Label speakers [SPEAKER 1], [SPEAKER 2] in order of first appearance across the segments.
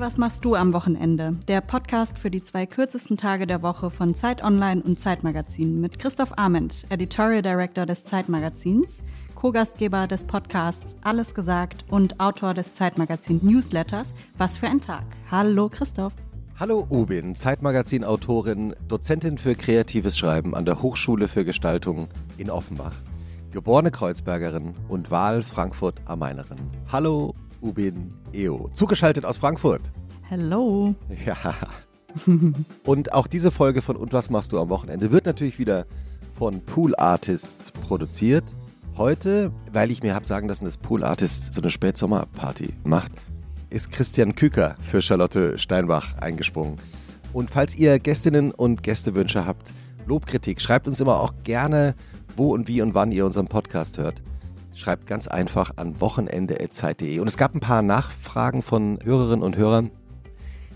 [SPEAKER 1] Was machst du am Wochenende? Der Podcast für die zwei kürzesten Tage der Woche von Zeit Online und Zeitmagazin mit Christoph Arment, Editorial Director des Zeitmagazins, Co-Gastgeber des Podcasts Alles gesagt und Autor des Zeitmagazin Newsletters Was für ein Tag. Hallo Christoph.
[SPEAKER 2] Hallo Ubin, Zeitmagazin-Autorin, Dozentin für kreatives Schreiben an der Hochschule für Gestaltung in Offenbach, geborene Kreuzbergerin und Wahl Frankfurt am Mainerin. Hallo Ubin Eo, zugeschaltet aus Frankfurt.
[SPEAKER 1] Hallo.
[SPEAKER 2] Ja. und auch diese Folge von Und was machst du am Wochenende wird natürlich wieder von Pool Artists produziert. Heute, weil ich mir habe sagen lassen, dass Pool Artists so eine Spätsommerparty macht, ist Christian Küker für Charlotte Steinbach eingesprungen. Und falls ihr Gästinnen und Gästewünsche habt, Lobkritik, schreibt uns immer auch gerne, wo und wie und wann ihr unseren Podcast hört. Schreibt ganz einfach an wochenende.zeit.de. Und es gab ein paar Nachfragen von Hörerinnen und Hörern,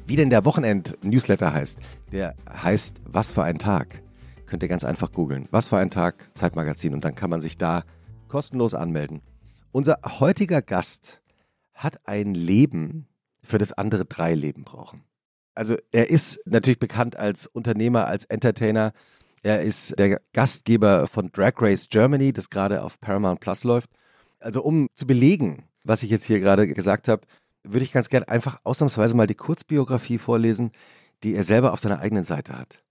[SPEAKER 2] wie denn der Wochenend-Newsletter heißt. Der heißt Was für ein Tag. Könnt ihr ganz einfach googeln. Was für ein Tag, Zeitmagazin. Und dann kann man sich da kostenlos anmelden. Unser heutiger Gast hat ein Leben, für das andere drei Leben brauchen. Also er ist natürlich bekannt als Unternehmer, als Entertainer. Er ist der Gastgeber von Drag Race Germany, das gerade auf Paramount Plus läuft. Also um zu belegen, was ich jetzt hier gerade gesagt habe, würde ich ganz gerne einfach ausnahmsweise mal die Kurzbiografie vorlesen, die er selber auf seiner eigenen Seite hat.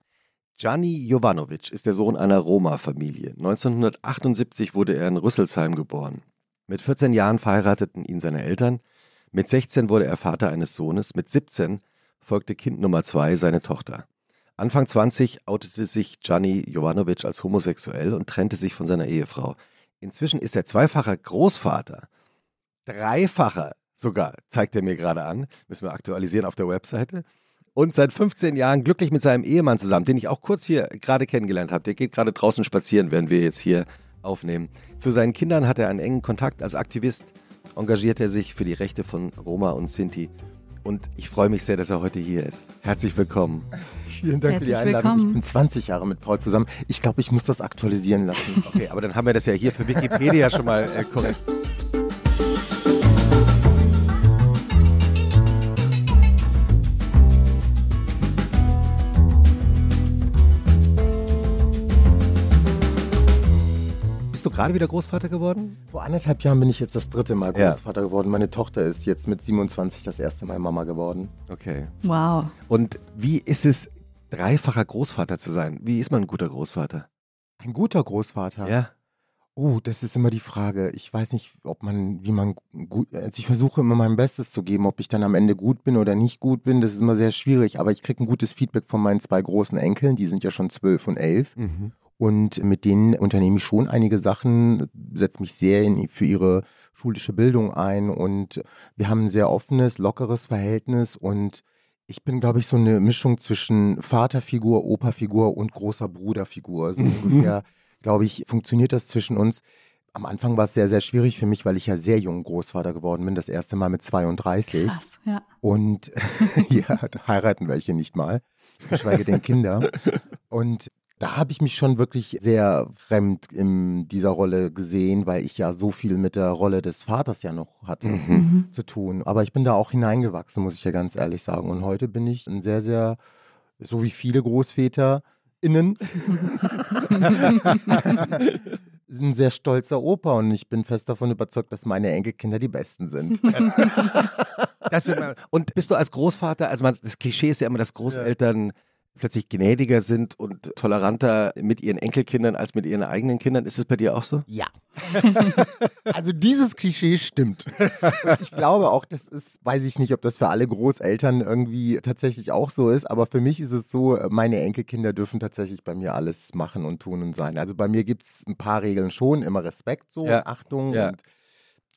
[SPEAKER 2] Gianni Jovanovic ist der Sohn einer Roma-Familie. 1978 wurde er in Rüsselsheim geboren. Mit 14 Jahren verheirateten ihn seine Eltern. Mit 16 wurde er Vater eines Sohnes. Mit 17 folgte Kind Nummer 2, seine Tochter. Anfang 20 outete sich Gianni Jovanovic als homosexuell und trennte sich von seiner Ehefrau. Inzwischen ist er zweifacher Großvater. Dreifacher sogar, zeigt er mir gerade an. Müssen wir aktualisieren auf der Webseite. Und seit 15 Jahren glücklich mit seinem Ehemann zusammen, den ich auch kurz hier gerade kennengelernt habe. Der geht gerade draußen spazieren, während wir jetzt hier aufnehmen. Zu seinen Kindern hat er einen engen Kontakt. Als Aktivist engagiert er sich für die Rechte von Roma und Sinti. Und ich freue mich sehr, dass er heute hier ist. Herzlich willkommen.
[SPEAKER 3] Vielen Dank Herzlich für die Einladung. Willkommen. Ich bin 20 Jahre mit Paul zusammen. Ich glaube, ich muss das aktualisieren lassen.
[SPEAKER 2] Okay, aber dann haben wir das ja hier für Wikipedia schon mal äh, korrekt. Gerade wieder Großvater geworden?
[SPEAKER 3] Vor anderthalb Jahren bin ich jetzt das dritte Mal Großvater ja. geworden. Meine Tochter ist jetzt mit 27 das erste Mal Mama geworden.
[SPEAKER 2] Okay.
[SPEAKER 1] Wow.
[SPEAKER 2] Und wie ist es, dreifacher Großvater zu sein? Wie ist man ein guter Großvater?
[SPEAKER 3] Ein guter Großvater?
[SPEAKER 2] Ja.
[SPEAKER 3] Oh, das ist immer die Frage. Ich weiß nicht, ob man, wie man gut, also ich versuche immer mein Bestes zu geben, ob ich dann am Ende gut bin oder nicht gut bin. Das ist immer sehr schwierig, aber ich kriege ein gutes Feedback von meinen zwei großen Enkeln, die sind ja schon zwölf und elf. Mhm. Und mit denen unternehme ich schon einige Sachen, setze mich sehr in, für ihre schulische Bildung ein und wir haben ein sehr offenes, lockeres Verhältnis und ich bin, glaube ich, so eine Mischung zwischen Vaterfigur, Operfigur und großer Bruderfigur. So ungefähr, glaube ich, funktioniert das zwischen uns. Am Anfang war es sehr, sehr schwierig für mich, weil ich ja sehr jung Großvater geworden bin, das erste Mal mit 32.
[SPEAKER 1] Krass, ja.
[SPEAKER 3] Und ja, heiraten welche nicht mal, geschweige denn Kinder. Und da habe ich mich schon wirklich sehr fremd in dieser Rolle gesehen, weil ich ja so viel mit der Rolle des Vaters ja noch hatte mhm. mhm. zu tun. Aber ich bin da auch hineingewachsen, muss ich ja ganz ehrlich sagen. Und heute bin ich ein sehr, sehr, so wie viele Großväter innen, ein sehr stolzer Opa und ich bin fest davon überzeugt, dass meine Enkelkinder die Besten sind.
[SPEAKER 2] und bist du als Großvater, also das Klischee ist ja immer, dass Großeltern ja plötzlich gnädiger sind und toleranter mit ihren Enkelkindern als mit ihren eigenen Kindern. Ist es bei dir auch so?
[SPEAKER 3] Ja. also dieses Klischee stimmt. Und ich glaube auch, das ist, weiß ich nicht, ob das für alle Großeltern irgendwie tatsächlich auch so ist, aber für mich ist es so, meine Enkelkinder dürfen tatsächlich bei mir alles machen und tun und sein. Also bei mir gibt es ein paar Regeln schon, immer Respekt so, ja. Achtung ja. und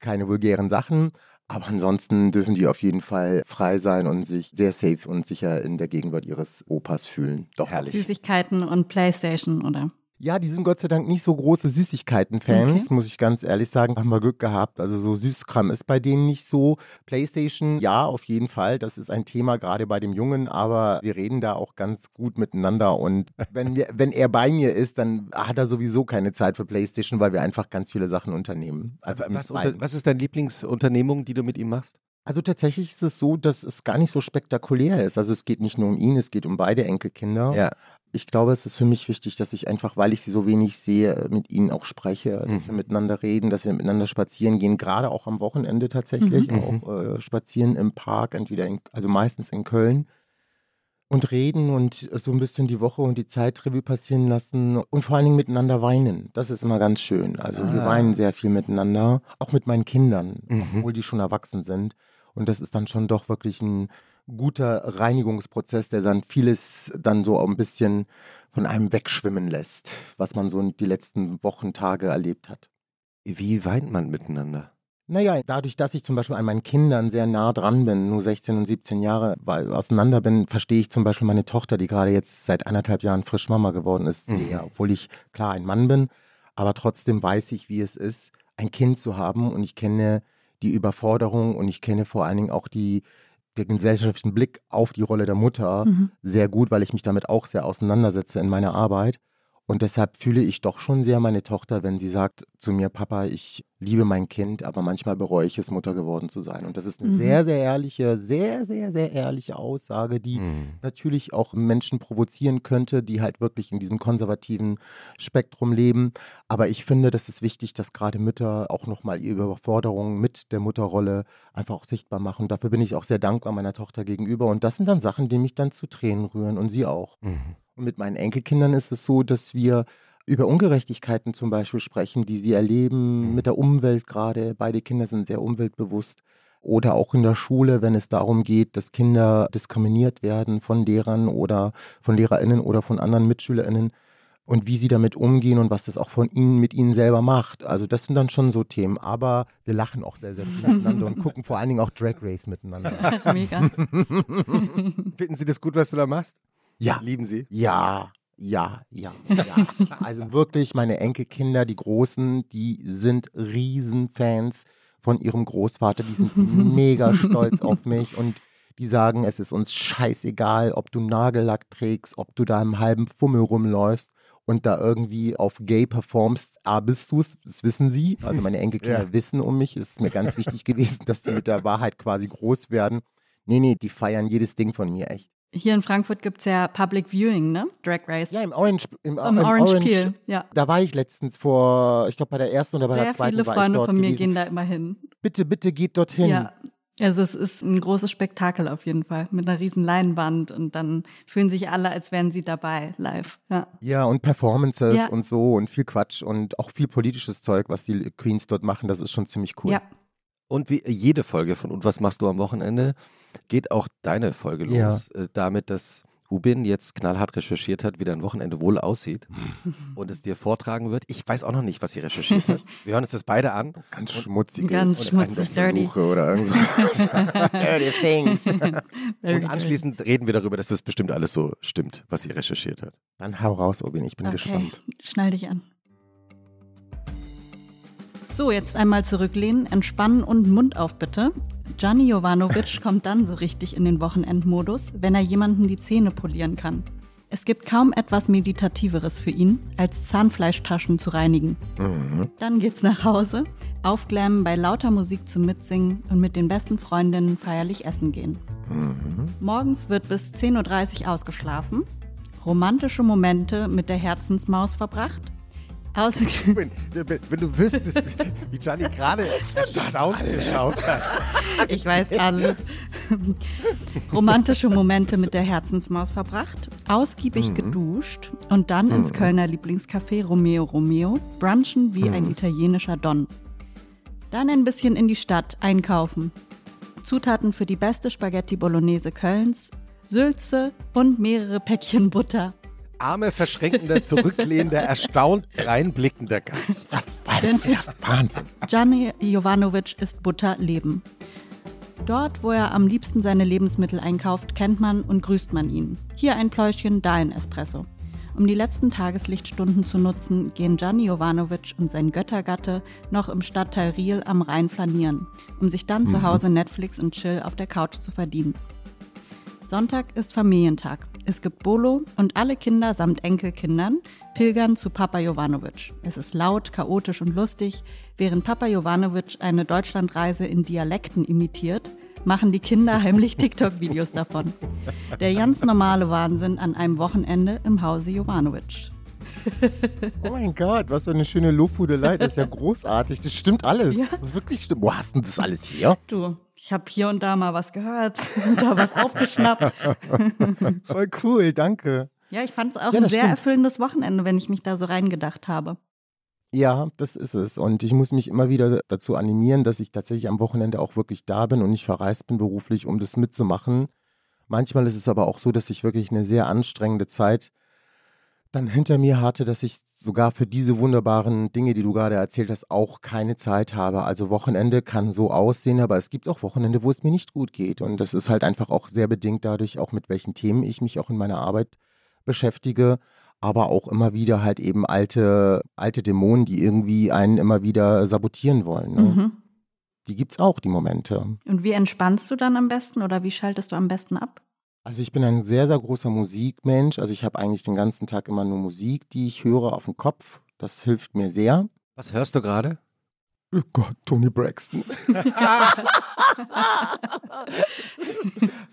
[SPEAKER 3] keine vulgären Sachen. Aber ansonsten dürfen die auf jeden Fall frei sein und sich sehr safe und sicher in der Gegenwart ihres Opas fühlen.
[SPEAKER 1] Doch herrlich. Süßigkeiten und Playstation, oder?
[SPEAKER 3] Ja, die sind Gott sei Dank nicht so große Süßigkeiten-Fans, okay. muss ich ganz ehrlich sagen. Haben wir Glück gehabt. Also so Süßkram ist bei denen nicht so. Playstation, ja, auf jeden Fall. Das ist ein Thema gerade bei dem Jungen, aber wir reden da auch ganz gut miteinander. Und wenn, wir, wenn er bei mir ist, dann hat er sowieso keine Zeit für Playstation, weil wir einfach ganz viele Sachen unternehmen.
[SPEAKER 2] Also was, unter, was ist deine Lieblingsunternehmung, die du mit ihm machst?
[SPEAKER 3] Also tatsächlich ist es so, dass es gar nicht so spektakulär ist. Also es geht nicht nur um ihn, es geht um beide Enkelkinder.
[SPEAKER 2] Ja.
[SPEAKER 3] Ich glaube, es ist für mich wichtig, dass ich einfach, weil ich sie so wenig sehe, mit ihnen auch spreche,
[SPEAKER 2] Mhm.
[SPEAKER 3] dass wir miteinander reden, dass wir miteinander spazieren gehen, gerade auch am Wochenende tatsächlich,
[SPEAKER 2] Mhm.
[SPEAKER 3] auch äh, spazieren im Park, entweder in, also meistens in Köln und reden und so ein bisschen die Woche und die Zeitrevue passieren lassen und vor allen Dingen miteinander weinen. Das ist immer ganz schön. Also wir
[SPEAKER 2] Ah.
[SPEAKER 3] weinen sehr viel miteinander, auch mit meinen Kindern,
[SPEAKER 2] Mhm.
[SPEAKER 3] obwohl die schon erwachsen sind. Und das ist dann schon doch wirklich ein guter Reinigungsprozess, der dann vieles dann so ein bisschen von einem wegschwimmen lässt, was man so die letzten Wochen, Tage erlebt hat.
[SPEAKER 2] Wie weint man miteinander?
[SPEAKER 3] Naja, dadurch, dass ich zum Beispiel an meinen Kindern sehr nah dran bin, nur 16 und 17 Jahre weil auseinander bin, verstehe ich zum Beispiel meine Tochter, die gerade jetzt seit anderthalb Jahren frisch Mama geworden ist,
[SPEAKER 2] Mhm.
[SPEAKER 3] sehr. Obwohl ich klar ein Mann bin, aber trotzdem weiß ich, wie es ist, ein Kind zu haben und ich kenne die Überforderung und ich kenne vor allen Dingen auch die, den gesellschaftlichen Blick auf die Rolle der Mutter
[SPEAKER 1] Mhm.
[SPEAKER 3] sehr gut, weil ich mich damit auch sehr auseinandersetze in meiner Arbeit. Und deshalb fühle ich doch schon sehr meine Tochter, wenn sie sagt zu mir, Papa, ich liebe mein Kind, aber manchmal bereue ich es, Mutter geworden zu sein. Und das ist eine
[SPEAKER 1] Mhm.
[SPEAKER 3] sehr, sehr ehrliche, sehr, sehr, sehr ehrliche Aussage, die
[SPEAKER 2] Mhm.
[SPEAKER 3] natürlich auch Menschen provozieren könnte, die halt wirklich in diesem konservativen Spektrum leben. Aber ich finde, das ist wichtig, dass gerade Mütter auch nochmal ihre Überforderung mit der Mutterrolle einfach auch sichtbar machen. Dafür bin ich auch sehr dankbar meiner Tochter gegenüber. Und das sind dann Sachen, die mich dann zu Tränen rühren und sie auch.
[SPEAKER 2] Mhm.
[SPEAKER 3] Und mit meinen Enkelkindern ist es so, dass wir über Ungerechtigkeiten zum Beispiel sprechen, die sie erleben mit der Umwelt gerade. Beide Kinder sind sehr umweltbewusst. Oder auch in der Schule, wenn es darum geht, dass Kinder diskriminiert werden von Lehrern oder von LehrerInnen oder von anderen MitschülerInnen und wie sie damit umgehen und was das auch von ihnen mit ihnen selber macht. Also das sind dann schon so Themen. Aber wir lachen auch sehr, sehr viel miteinander und gucken vor allen Dingen auch Drag Race miteinander.
[SPEAKER 1] Mega.
[SPEAKER 2] Finden Sie das gut, was du da machst?
[SPEAKER 3] Ja.
[SPEAKER 2] Lieben Sie?
[SPEAKER 3] Ja, ja, ja, ja. Also wirklich, meine Enkelkinder, die Großen, die sind Riesenfans von ihrem Großvater. Die sind mega stolz auf mich und die sagen, es ist uns scheißegal, ob du Nagellack trägst, ob du da im halben Fummel rumläufst und da irgendwie auf Gay performst. A, bist du es, das wissen sie. Also meine Enkelkinder
[SPEAKER 2] Ja.
[SPEAKER 3] wissen um mich. Es ist mir ganz wichtig gewesen, dass die mit der Wahrheit quasi groß werden. Nee, nee, die feiern jedes Ding von mir, echt.
[SPEAKER 1] Hier in Frankfurt gibt es ja Public Viewing, ne? Drag Race.
[SPEAKER 3] Ja, im Orange, im,
[SPEAKER 1] Im Orange Peel, ja.
[SPEAKER 3] Da war ich letztens vor, ich glaube bei der ersten oder bei
[SPEAKER 1] Sehr
[SPEAKER 3] der zweiten
[SPEAKER 1] viele
[SPEAKER 3] war ich
[SPEAKER 1] Freunde von mir
[SPEAKER 3] gewesen.
[SPEAKER 1] gehen da immer hin.
[SPEAKER 3] Bitte, bitte geht dorthin.
[SPEAKER 1] Ja. Also es ist ein großes Spektakel auf jeden Fall mit einer riesen Leinwand und dann fühlen sich alle, als wären sie dabei live. Ja.
[SPEAKER 3] Ja, und Performances
[SPEAKER 1] Ja.
[SPEAKER 3] und so und viel Quatsch und auch viel politisches Zeug, was die Queens dort machen, das ist schon ziemlich cool.
[SPEAKER 1] ja.
[SPEAKER 2] Und wie jede Folge von Und was machst du am Wochenende, geht auch deine Folge
[SPEAKER 3] Ja.
[SPEAKER 2] los. Äh, damit, dass Ubin jetzt knallhart recherchiert hat, wie dein Wochenende wohl aussieht und es dir vortragen wird. Ich weiß auch noch nicht, was sie recherchiert hat. Wir hören uns das beide an.
[SPEAKER 3] Ganz schmutzig.
[SPEAKER 1] Ganz schmutzig, dirty.
[SPEAKER 3] Oder dirty things.
[SPEAKER 2] Und anschließend reden wir darüber, dass das bestimmt alles so stimmt, was sie recherchiert hat.
[SPEAKER 3] Dann hau raus, Obin, ich bin
[SPEAKER 1] Okay,
[SPEAKER 3] gespannt.
[SPEAKER 1] schnall dich an. So, jetzt einmal zurücklehnen, entspannen und Mund auf bitte. Gianni Jovanovic kommt dann so richtig in den Wochenendmodus, wenn er jemanden die Zähne polieren kann. Es gibt kaum etwas Meditativeres für ihn, als Zahnfleischtaschen zu reinigen.
[SPEAKER 3] Mhm.
[SPEAKER 1] Dann geht's nach Hause, aufglämmen bei lauter Musik zum Mitsingen und mit den besten Freundinnen feierlich essen gehen.
[SPEAKER 3] Mhm.
[SPEAKER 1] Morgens wird bis 10.30 Uhr ausgeschlafen, romantische Momente mit der Herzensmaus verbracht, Aus
[SPEAKER 2] Wenn, wenn, du wüsstest, wie Gianni gerade erstaunt geschaut hat.
[SPEAKER 1] ich weiß alles. Romantische Momente mit der Herzensmaus verbracht, ausgiebig geduscht und dann ins Kölner Lieblingscafé Romeo Romeo brunchen wie ein italienischer Don. Dann ein bisschen in die Stadt einkaufen. Zutaten für die beste Spaghetti Bolognese Kölns, Sülze und mehrere Päckchen Butter.
[SPEAKER 2] Arme verschränkender, zurücklehnender, erstaunt reinblickender Gast.
[SPEAKER 3] Wahnsinn. Wahnsinn.
[SPEAKER 1] Gianni Jovanovic ist Butterleben. Dort, wo er am liebsten seine Lebensmittel einkauft, kennt man und grüßt man ihn. Hier ein Pläuschen, da ein Espresso. Um die letzten Tageslichtstunden zu nutzen, gehen Gianni Jovanovic und sein Göttergatte noch im Stadtteil Riel am Rhein flanieren, um sich dann zu Hause Netflix und Chill auf der Couch zu verdienen. Sonntag ist Familientag. Es gibt Bolo und alle Kinder samt Enkelkindern pilgern zu Papa Jovanovic. Es ist laut, chaotisch und lustig, während Papa Jovanovic eine Deutschlandreise in Dialekten imitiert, machen die Kinder heimlich TikTok-Videos davon. Der ganz normale Wahnsinn an einem Wochenende im Hause Jovanovic.
[SPEAKER 3] Oh mein Gott, was für eine schöne Lobhudelei. Das ist ja großartig. Das stimmt alles.
[SPEAKER 1] Ja.
[SPEAKER 3] Das ist wirklich stimmt. Wo hast denn das alles her?
[SPEAKER 1] Du, ich habe hier und da mal was gehört, da was aufgeschnappt.
[SPEAKER 3] Voll cool, danke.
[SPEAKER 1] Ja, ich fand es auch
[SPEAKER 3] Ja,
[SPEAKER 1] ein sehr
[SPEAKER 3] stimmt.
[SPEAKER 1] erfüllendes Wochenende, wenn ich mich da so reingedacht habe.
[SPEAKER 3] Ja, das ist es. Und ich muss mich immer wieder dazu animieren, dass ich tatsächlich am Wochenende auch wirklich da bin und nicht verreist bin beruflich, um das mitzumachen. Manchmal ist es aber auch so, dass ich wirklich eine sehr anstrengende Zeit dann hinter mir hatte, dass ich sogar für diese wunderbaren Dinge, die du gerade erzählt hast, auch keine Zeit habe. Also Wochenende kann so aussehen, aber es gibt auch Wochenende, wo es mir nicht gut geht. Und das ist halt einfach auch sehr bedingt dadurch, auch mit welchen Themen ich mich auch in meiner Arbeit beschäftige, aber auch immer wieder halt eben alte, alte Dämonen, die irgendwie einen immer wieder sabotieren wollen. Ne?
[SPEAKER 1] Mhm.
[SPEAKER 3] Die gibt's auch, die Momente.
[SPEAKER 1] Und wie entspannst du dann am besten oder wie schaltest du am besten ab?
[SPEAKER 3] Also ich bin ein sehr, sehr großer Musikmensch. Also ich habe eigentlich den ganzen Tag immer nur Musik, die ich höre auf dem Kopf. Das hilft mir sehr.
[SPEAKER 2] Was hörst du gerade?
[SPEAKER 3] Oh Gott, Tony Braxton.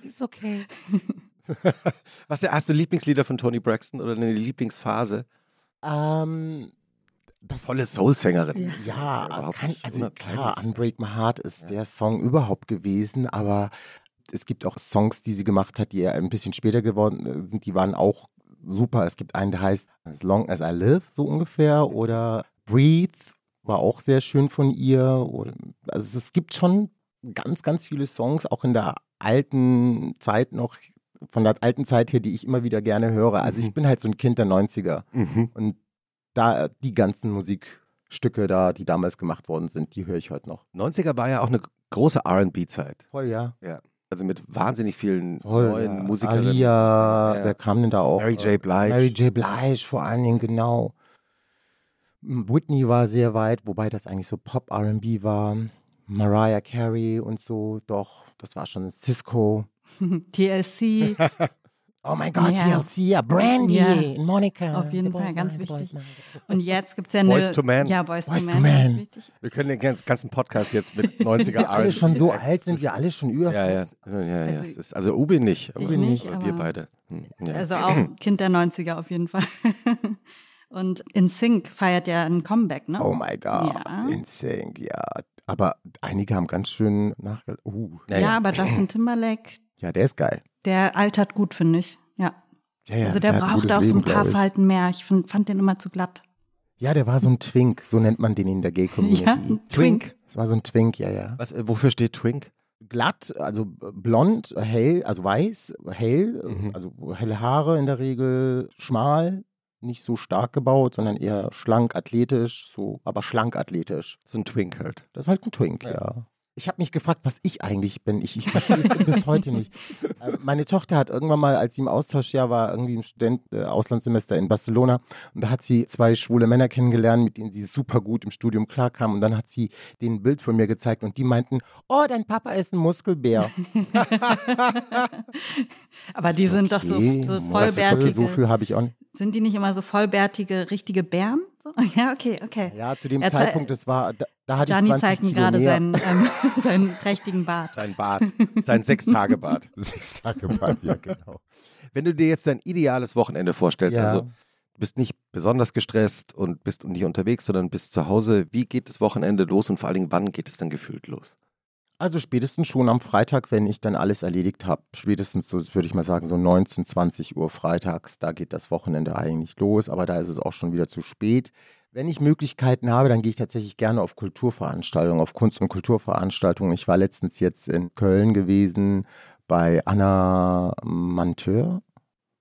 [SPEAKER 2] Ist okay. Was hast du Lieblingslieder von Tony Braxton oder eine Lieblingsphase?
[SPEAKER 3] Ähm, das
[SPEAKER 2] Volle Soul-Sängerin.
[SPEAKER 3] Ja,
[SPEAKER 2] überhaupt
[SPEAKER 3] kann, also klar, Unbreak My Heart ist der Song überhaupt gewesen, aber es gibt auch Songs, die sie gemacht hat, die ja ein bisschen später geworden äh, sind, die waren auch super. Es gibt einen, der heißt As Long As I Live, so ungefähr, oder Breathe war auch sehr schön von ihr. Also es gibt schon ganz, ganz viele Songs, auch in der alten Zeit noch, von der alten Zeit her, die ich immer wieder gerne höre. Also ich bin halt so ein Kind der 90er.
[SPEAKER 2] Mhm.
[SPEAKER 3] Und da die ganzen Musikstücke da, die damals gemacht worden sind, die höre ich heute noch.
[SPEAKER 2] 90er war ja auch eine große RB-Zeit.
[SPEAKER 3] Voll, ja.
[SPEAKER 2] Also mit wahnsinnig vielen
[SPEAKER 3] Voll,
[SPEAKER 2] neuen
[SPEAKER 3] ja.
[SPEAKER 2] Musikerinnen.
[SPEAKER 3] Alia,
[SPEAKER 2] Ja.
[SPEAKER 3] wer kam denn da auch?
[SPEAKER 2] Mary J. Blige.
[SPEAKER 3] Mary J. Blige vor allen Dingen, genau. Whitney war sehr weit, wobei das eigentlich so Pop-R&B war. Mariah Carey und so, doch, das war schon Cisco.
[SPEAKER 1] TLC,
[SPEAKER 3] Oh mein Gott,
[SPEAKER 1] Ja.
[SPEAKER 3] TLC, ja, Brandy,
[SPEAKER 1] Ja.
[SPEAKER 3] Monica.
[SPEAKER 1] Auf jeden Fall,
[SPEAKER 3] Boys
[SPEAKER 1] ganz
[SPEAKER 3] Man,
[SPEAKER 1] wichtig.
[SPEAKER 3] Boys Man.
[SPEAKER 1] und jetzt gibt es ja eine...
[SPEAKER 2] Boyz II Men.
[SPEAKER 1] Ja, Boys,
[SPEAKER 3] Boyz
[SPEAKER 1] to Men. wichtig.
[SPEAKER 2] Wir können den ganz- ganzen Podcast jetzt mit 90er
[SPEAKER 3] Wir alle schon so alt sind, wir alle schon über.
[SPEAKER 2] Ja, ja. ja, ja, ja.
[SPEAKER 1] Also-
[SPEAKER 2] ist, also Ubi nicht, aber,
[SPEAKER 1] Ich nicht,
[SPEAKER 2] aber wir beide. Hm, ja.
[SPEAKER 1] Also auch Kind der 90er auf jeden Fall. Und In Sync feiert ja ein Comeback, ne?
[SPEAKER 3] Oh my God,
[SPEAKER 1] Ja.
[SPEAKER 3] Insane, ja. Aber einige haben ganz schön nachge... Uh,
[SPEAKER 2] Ja,
[SPEAKER 1] ja,
[SPEAKER 2] ja.
[SPEAKER 1] aber Justin Timberlake,
[SPEAKER 3] ja, der ist geil.
[SPEAKER 1] Der altert gut, finde ich. Ja.
[SPEAKER 3] Ja, ja,
[SPEAKER 1] also der,
[SPEAKER 3] hat ein
[SPEAKER 1] braucht
[SPEAKER 3] gutes
[SPEAKER 1] auch so
[SPEAKER 3] Leben,
[SPEAKER 1] ein paar. Verhalten mehr. Ich find, fand den immer zu glatt.
[SPEAKER 3] Ja, der war so ein Twink, so nennt man den in der Gay-Community.
[SPEAKER 1] Ja, ein Twink.
[SPEAKER 3] Das war so ein Twink, ja, ja.
[SPEAKER 2] Was, äh, wofür steht Twink?
[SPEAKER 3] Glatt, also blond, hell, also weiß, hell,
[SPEAKER 2] Mhm.
[SPEAKER 3] also helle Haare in der Regel, schmal, nicht so stark gebaut, sondern eher schlank, athletisch, so, aber schlank athletisch.
[SPEAKER 2] So ein Twink halt.
[SPEAKER 3] Das ist halt ein Twink, ja. Ich habe mich gefragt, was ich eigentlich bin. Ich, ich verstehe es bis heute nicht. Äh, Meine Tochter hat irgendwann mal, als sie im Austauschjahr war, irgendwie im Student äh, Auslandssemester in Barcelona, und da hat sie zwei schwule Männer kennengelernt, mit denen sie super gut im Studium klarkam. Und dann hat sie denen ein Bild von mir gezeigt und die meinten, oh, dein Papa ist ein Muskelbär.
[SPEAKER 1] Aber die sind doch so,
[SPEAKER 3] Okay,
[SPEAKER 1] so vollbärtige.
[SPEAKER 3] So viel habe ich auch nicht.
[SPEAKER 1] Sind die nicht immer so vollbärtige, richtige Bären? So? Ja, okay, okay.
[SPEAKER 3] Ja, zu dem
[SPEAKER 1] Er zei-
[SPEAKER 3] Zeitpunkt, das war, da, da hatte
[SPEAKER 1] Gianni
[SPEAKER 3] ich 20
[SPEAKER 1] zeigt mir
[SPEAKER 3] Kilo
[SPEAKER 1] gerade
[SPEAKER 3] mehr.
[SPEAKER 1] seinen, ähm, seinen prächtigen Bart.
[SPEAKER 2] Sein Bart. Sein Sechstagebart.
[SPEAKER 3] Sechs Tage Bart, ja, genau.
[SPEAKER 2] Wenn du dir jetzt dein ideales Wochenende vorstellst,
[SPEAKER 3] Ja.
[SPEAKER 2] also du bist nicht besonders gestresst und bist nicht unterwegs, sondern bist zu Hause, wie geht das Wochenende los und vor allen Dingen, wann geht es dann gefühlt los?
[SPEAKER 3] Also spätestens schon am Freitag, wenn ich dann alles erledigt habe, spätestens so, würde ich mal sagen, so 19, 20 Uhr freitags, da geht das Wochenende eigentlich los, aber da ist es auch schon wieder zu spät. Wenn ich Möglichkeiten habe, dann gehe ich tatsächlich gerne auf Kulturveranstaltungen, auf Kunst- und Kulturveranstaltungen. Ich war letztens jetzt in Köln gewesen bei Anna Manteur.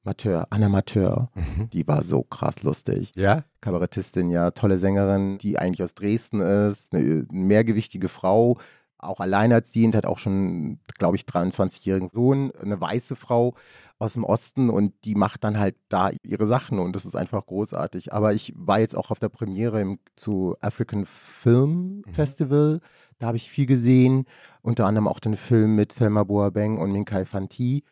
[SPEAKER 3] Mateur, Anna Mateur, die war so krass lustig.
[SPEAKER 2] Ja?
[SPEAKER 3] Kabarettistin, ja, tolle Sängerin, die eigentlich aus Dresden ist, eine mehrgewichtige Frau, auch alleinerziehend, hat auch schon, glaube ich, 23-jährigen Sohn, eine weiße Frau aus dem Osten und die macht dann halt da ihre Sachen und das ist einfach großartig. Aber ich war jetzt auch auf der Premiere im, zu African Film Festival, da habe ich viel gesehen, unter anderem auch den Film mit Selma Boabeng und Minkai Fanti.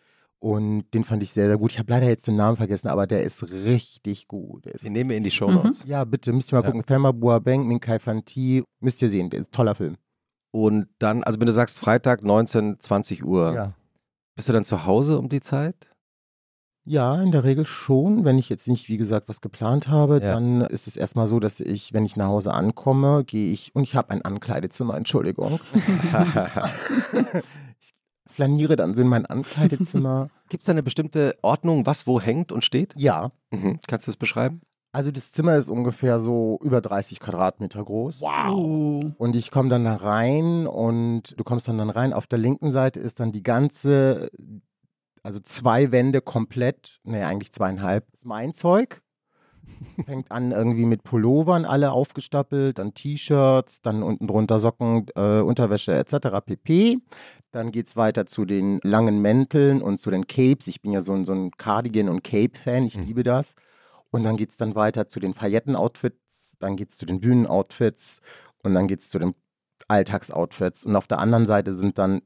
[SPEAKER 3] Und den fand ich sehr, sehr gut. Ich habe leider jetzt den Namen vergessen, aber der ist richtig gut. Ist
[SPEAKER 2] Den nehmen wir in die Show Notes.
[SPEAKER 3] ja, bitte, müsst ihr mal
[SPEAKER 2] Ja.
[SPEAKER 3] gucken. Thelma Boabeng, Minkai Fanti, müsst ihr sehen, der ist ein toller Film.
[SPEAKER 2] Und dann, also wenn du sagst Freitag 19, 20 Uhr,
[SPEAKER 3] Ja.
[SPEAKER 2] bist du dann zu Hause um die Zeit?
[SPEAKER 3] Ja, in der Regel schon. Wenn ich jetzt nicht, wie gesagt, was geplant habe,
[SPEAKER 2] Ja.
[SPEAKER 3] dann ist es erstmal so, dass ich, wenn ich nach Hause ankomme, gehe ich und ich habe ein Ankleidezimmer, Entschuldigung. ich flaniere dann so in mein Ankleidezimmer.
[SPEAKER 2] Gibt es da eine bestimmte Ordnung, was wo hängt und steht?
[SPEAKER 3] ja,
[SPEAKER 2] Mhm. Kannst du das beschreiben?
[SPEAKER 3] Also das Zimmer ist ungefähr so über 30 Quadratmeter groß.
[SPEAKER 1] Oh.
[SPEAKER 3] Und ich komme dann da rein und du kommst dann dann rein. Auf der linken Seite ist dann die ganze, also zwei Wände komplett, nee, eigentlich zweieinhalb, ist mein Zeug. Fängt an irgendwie mit Pullovern, alle aufgestapelt, dann T-Shirts, dann unten drunter Socken, äh, Unterwäsche etc. pp. Dann geht es weiter zu den langen Mänteln und zu den Capes. Ich bin ja so ein, so ein Cardigan- und Cape-Fan, ich
[SPEAKER 2] Mhm.
[SPEAKER 3] liebe das. Und dann geht es dann weiter zu den Pailletten-Outfits, dann geht es zu den Bühnen-Outfits und dann geht es zu den Alltagsoutfits. Und auf der anderen Seite sind dann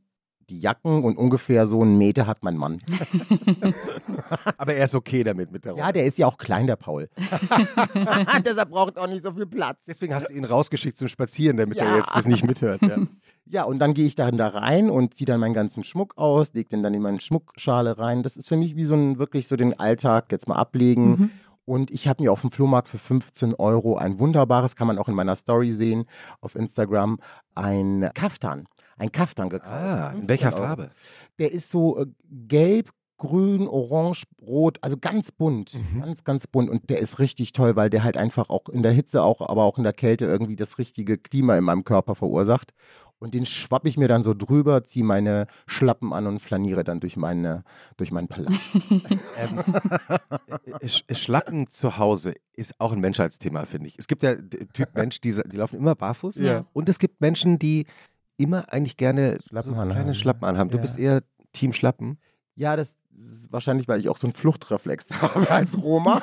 [SPEAKER 3] die Jacken und ungefähr so einen Meter hat mein Mann.
[SPEAKER 2] Aber er ist okay damit mit der
[SPEAKER 3] Ja, der ist ja auch klein, der Paul. Deshalb braucht er auch nicht so viel Platz.
[SPEAKER 2] Deswegen hast du ihn rausgeschickt zum Spazieren, damit
[SPEAKER 3] Ja.
[SPEAKER 2] er jetzt das nicht mithört. Ja.
[SPEAKER 3] Ja, und dann gehe ich dann da rein und ziehe dann meinen ganzen Schmuck aus, lege den dann in meine Schmuckschale rein. Das ist für mich wie so ein, wirklich so den Alltag jetzt mal ablegen.
[SPEAKER 1] Mhm.
[SPEAKER 3] Und ich habe mir auf dem Flohmarkt für 15 Euro ein wunderbares, kann man auch in meiner Story sehen, auf Instagram, ein Kaftan. Ein Kaftan gekauft.
[SPEAKER 2] Ah, in
[SPEAKER 3] 15
[SPEAKER 2] welcher
[SPEAKER 3] Euro.
[SPEAKER 2] Farbe?
[SPEAKER 3] Der ist so äh, gelb, grün, orange, rot, also ganz bunt,
[SPEAKER 2] Mhm.
[SPEAKER 3] ganz, ganz bunt. Und der ist richtig toll, weil der halt einfach auch in der Hitze, auch, aber auch in der Kälte irgendwie das richtige Klima in meinem Körper verursacht. Und den schwapp ich mir dann so drüber, ziehe meine Schlappen an und flaniere dann durch, meine, durch meinen Palast.
[SPEAKER 2] Ähm, äh, Sch- Schlappen zu Hause ist auch ein Menschheitsthema, finde ich. Es gibt ja Typ Mensch, die, die laufen immer barfuß.
[SPEAKER 1] Ja.
[SPEAKER 2] Und es gibt Menschen, die immer eigentlich gerne
[SPEAKER 3] Schlappen
[SPEAKER 2] so
[SPEAKER 3] anhaben.
[SPEAKER 2] kleine Schlappen anhaben. Du
[SPEAKER 3] Ja.
[SPEAKER 2] bist eher Team Schlappen.
[SPEAKER 3] ja, das ist wahrscheinlich, weil ich auch so einen Fluchtreflex habe als Roma.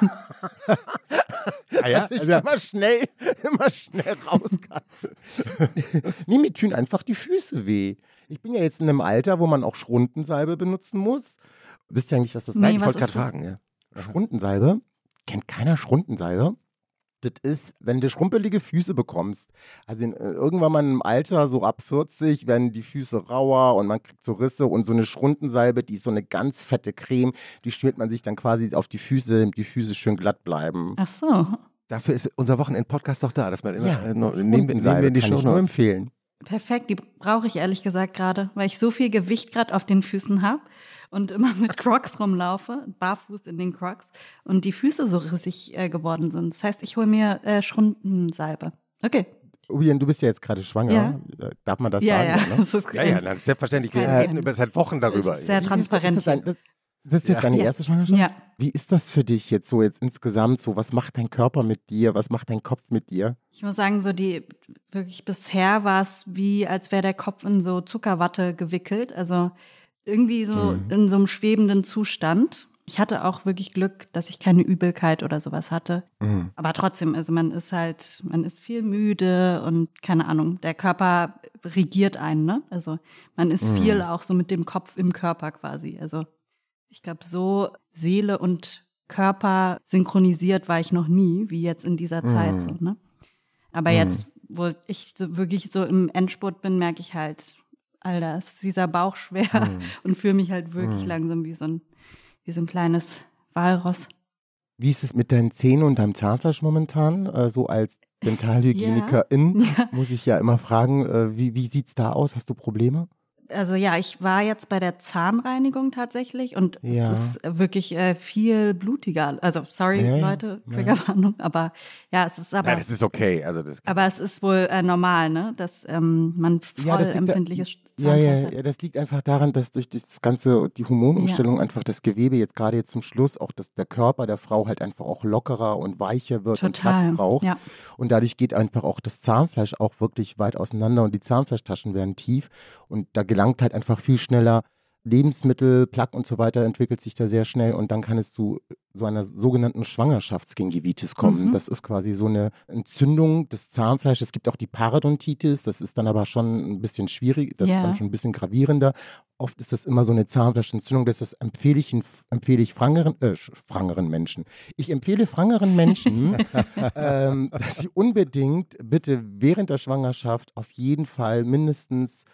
[SPEAKER 2] Ah ja?
[SPEAKER 3] dass ich immer schnell, immer schnell raus kann. nee, mir tun einfach die Füße weh. Ich bin ja jetzt in einem Alter, wo man auch Schrundensalbe benutzen muss. Wisst ihr eigentlich, was das
[SPEAKER 1] Nee,
[SPEAKER 2] ich
[SPEAKER 1] was
[SPEAKER 2] wollte gerade
[SPEAKER 1] ist das?
[SPEAKER 2] fragen. Ja.
[SPEAKER 3] Schrundensalbe? Kennt keiner Schrundensalbe? Das ist, wenn du schrumpelige Füße bekommst. Also in, äh, irgendwann mal im Alter, so ab 40, werden die Füße rauer und man kriegt so Risse und so eine Schrundensalbe, die ist so eine ganz fette Creme, die schmiert man sich dann quasi auf die Füße, damit die Füße schön glatt bleiben.
[SPEAKER 1] Ach so.
[SPEAKER 2] Dafür ist unser Wochenend-Podcast doch da, dass man immer
[SPEAKER 3] Ja,
[SPEAKER 2] äh, noch, nehmen, nehmen wir in die
[SPEAKER 3] kann
[SPEAKER 2] Show
[SPEAKER 3] ich nur empfehlen.
[SPEAKER 1] Perfekt, die brauche ich ehrlich gesagt gerade, weil ich so viel Gewicht gerade auf den Füßen habe und immer mit Crocs rumlaufe, barfuß in den Crocs und die Füße so rissig äh, geworden sind. Das heißt, ich hole mir äh, Schrundensalbe. Okay.
[SPEAKER 3] Ubian, du bist ja jetzt gerade schwanger.
[SPEAKER 1] Ja.
[SPEAKER 3] Äh, Darf man das
[SPEAKER 1] ja,
[SPEAKER 3] sagen?
[SPEAKER 1] ja.
[SPEAKER 3] Ne?
[SPEAKER 1] Das ist,
[SPEAKER 2] Ja, ja, selbstverständlich. Wir reden über seit Wochen darüber.
[SPEAKER 1] Ist sehr transparent.
[SPEAKER 3] Ist das, dein, das, das ist jetzt
[SPEAKER 2] Ja.
[SPEAKER 3] deine
[SPEAKER 1] Ja.
[SPEAKER 3] erste Schwangerschaft?
[SPEAKER 1] Ja.
[SPEAKER 3] Wie ist das für dich jetzt so jetzt insgesamt so? Was macht dein Körper mit dir? Was macht dein Kopf mit dir?
[SPEAKER 1] Ich muss sagen, so die wirklich bisher war es wie, als wäre der Kopf in so Zuckerwatte gewickelt. Also irgendwie so
[SPEAKER 3] Mhm.
[SPEAKER 1] in so einem schwebenden Zustand. Ich hatte auch wirklich Glück, dass ich keine Übelkeit oder sowas hatte.
[SPEAKER 3] Mhm.
[SPEAKER 1] Aber trotzdem, also man ist halt, man ist viel müde und keine Ahnung, der Körper regiert einen, ne? Also man ist
[SPEAKER 3] Mhm.
[SPEAKER 1] viel auch so mit dem Kopf im Körper quasi. Also ich glaube, so Seele und Körper synchronisiert war ich noch nie, wie jetzt in dieser Zeit
[SPEAKER 3] Mhm.
[SPEAKER 1] so, ne? Aber
[SPEAKER 3] Mhm.
[SPEAKER 1] jetzt, wo ich so wirklich so im Endspurt bin, merke ich halt, Alter, ist dieser Bauch schwer
[SPEAKER 3] Mhm.
[SPEAKER 1] und fühle mich halt wirklich
[SPEAKER 3] Mhm.
[SPEAKER 1] langsam wie so ein, wie so ein kleines Walross.
[SPEAKER 3] Wie ist es mit deinen Zähnen und deinem Zahnfleisch momentan? Äh, so als Dentalhygienikerin
[SPEAKER 1] Ja.
[SPEAKER 3] muss ich ja immer fragen, äh, wie, wie sieht es da aus? Hast du Probleme?
[SPEAKER 1] Also ja, ich war jetzt bei der Zahnreinigung tatsächlich und
[SPEAKER 3] Ja.
[SPEAKER 1] es ist wirklich äh, viel blutiger. Also sorry
[SPEAKER 3] Ja, ja,
[SPEAKER 1] Leute,
[SPEAKER 3] ja.
[SPEAKER 1] Triggerwarnung, aber ja, es ist aber,
[SPEAKER 2] Nein, das ist okay. Also das,
[SPEAKER 1] aber es ist wohl äh, normal, ne, dass ähm, man voll
[SPEAKER 3] Ja, das liegt da-
[SPEAKER 1] empfindliches
[SPEAKER 3] Ja, ja,
[SPEAKER 1] Zahnfleisch hat.
[SPEAKER 3] ja, das liegt einfach daran, dass durch das ganze, die Hormonumstellung einfach das Gewebe jetzt gerade jetzt zum Schluss auch, dass der Körper der Frau halt einfach auch lockerer und weicher wird und
[SPEAKER 1] Total.
[SPEAKER 3] Platz braucht.
[SPEAKER 1] Ja.
[SPEAKER 3] Und dadurch geht einfach auch das Zahnfleisch auch wirklich weit auseinander und die Zahnfleischtaschen werden tief und da gelangt halt einfach viel schneller Lebensmittel, Plaque und so weiter entwickelt sich da sehr schnell und dann kann es zu so einer sogenannten Schwangerschaftsgingivitis kommen.
[SPEAKER 1] Mhm.
[SPEAKER 3] Das ist quasi so eine Entzündung des Zahnfleisches. Es gibt auch die Parodontitis, das ist dann aber schon ein bisschen schwierig, das
[SPEAKER 1] Ja.
[SPEAKER 3] ist dann schon ein bisschen gravierender. Oft ist das immer so eine Zahnfleischentzündung, das empfehle ich, empfehle ich frangeren, äh, frangeren Menschen. Ich empfehle frangeren Menschen, ähm, dass sie unbedingt bitte während der Schwangerschaft auf jeden Fall mindestens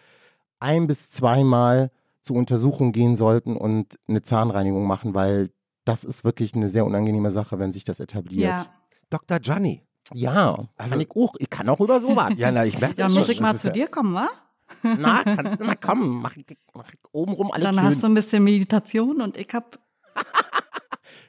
[SPEAKER 3] ein bis zweimal zur Untersuchung gehen sollten und eine Zahnreinigung machen, weil das ist wirklich eine sehr unangenehme Sache, wenn sich das etabliert.
[SPEAKER 1] Ja.
[SPEAKER 2] Dr. Gianni.
[SPEAKER 3] Ja,
[SPEAKER 2] Also-
[SPEAKER 3] kann ich auch. Ich kann auch über sowas.
[SPEAKER 2] Ja, na, ich merke
[SPEAKER 1] Dann muss ich mal zu
[SPEAKER 2] ja-
[SPEAKER 1] dir kommen, wa?
[SPEAKER 3] Na, kannst du mal kommen. Mach ich, mach ich obenrum alles
[SPEAKER 1] Dann
[SPEAKER 3] schön.
[SPEAKER 1] hast du ein bisschen Meditation und ich hab.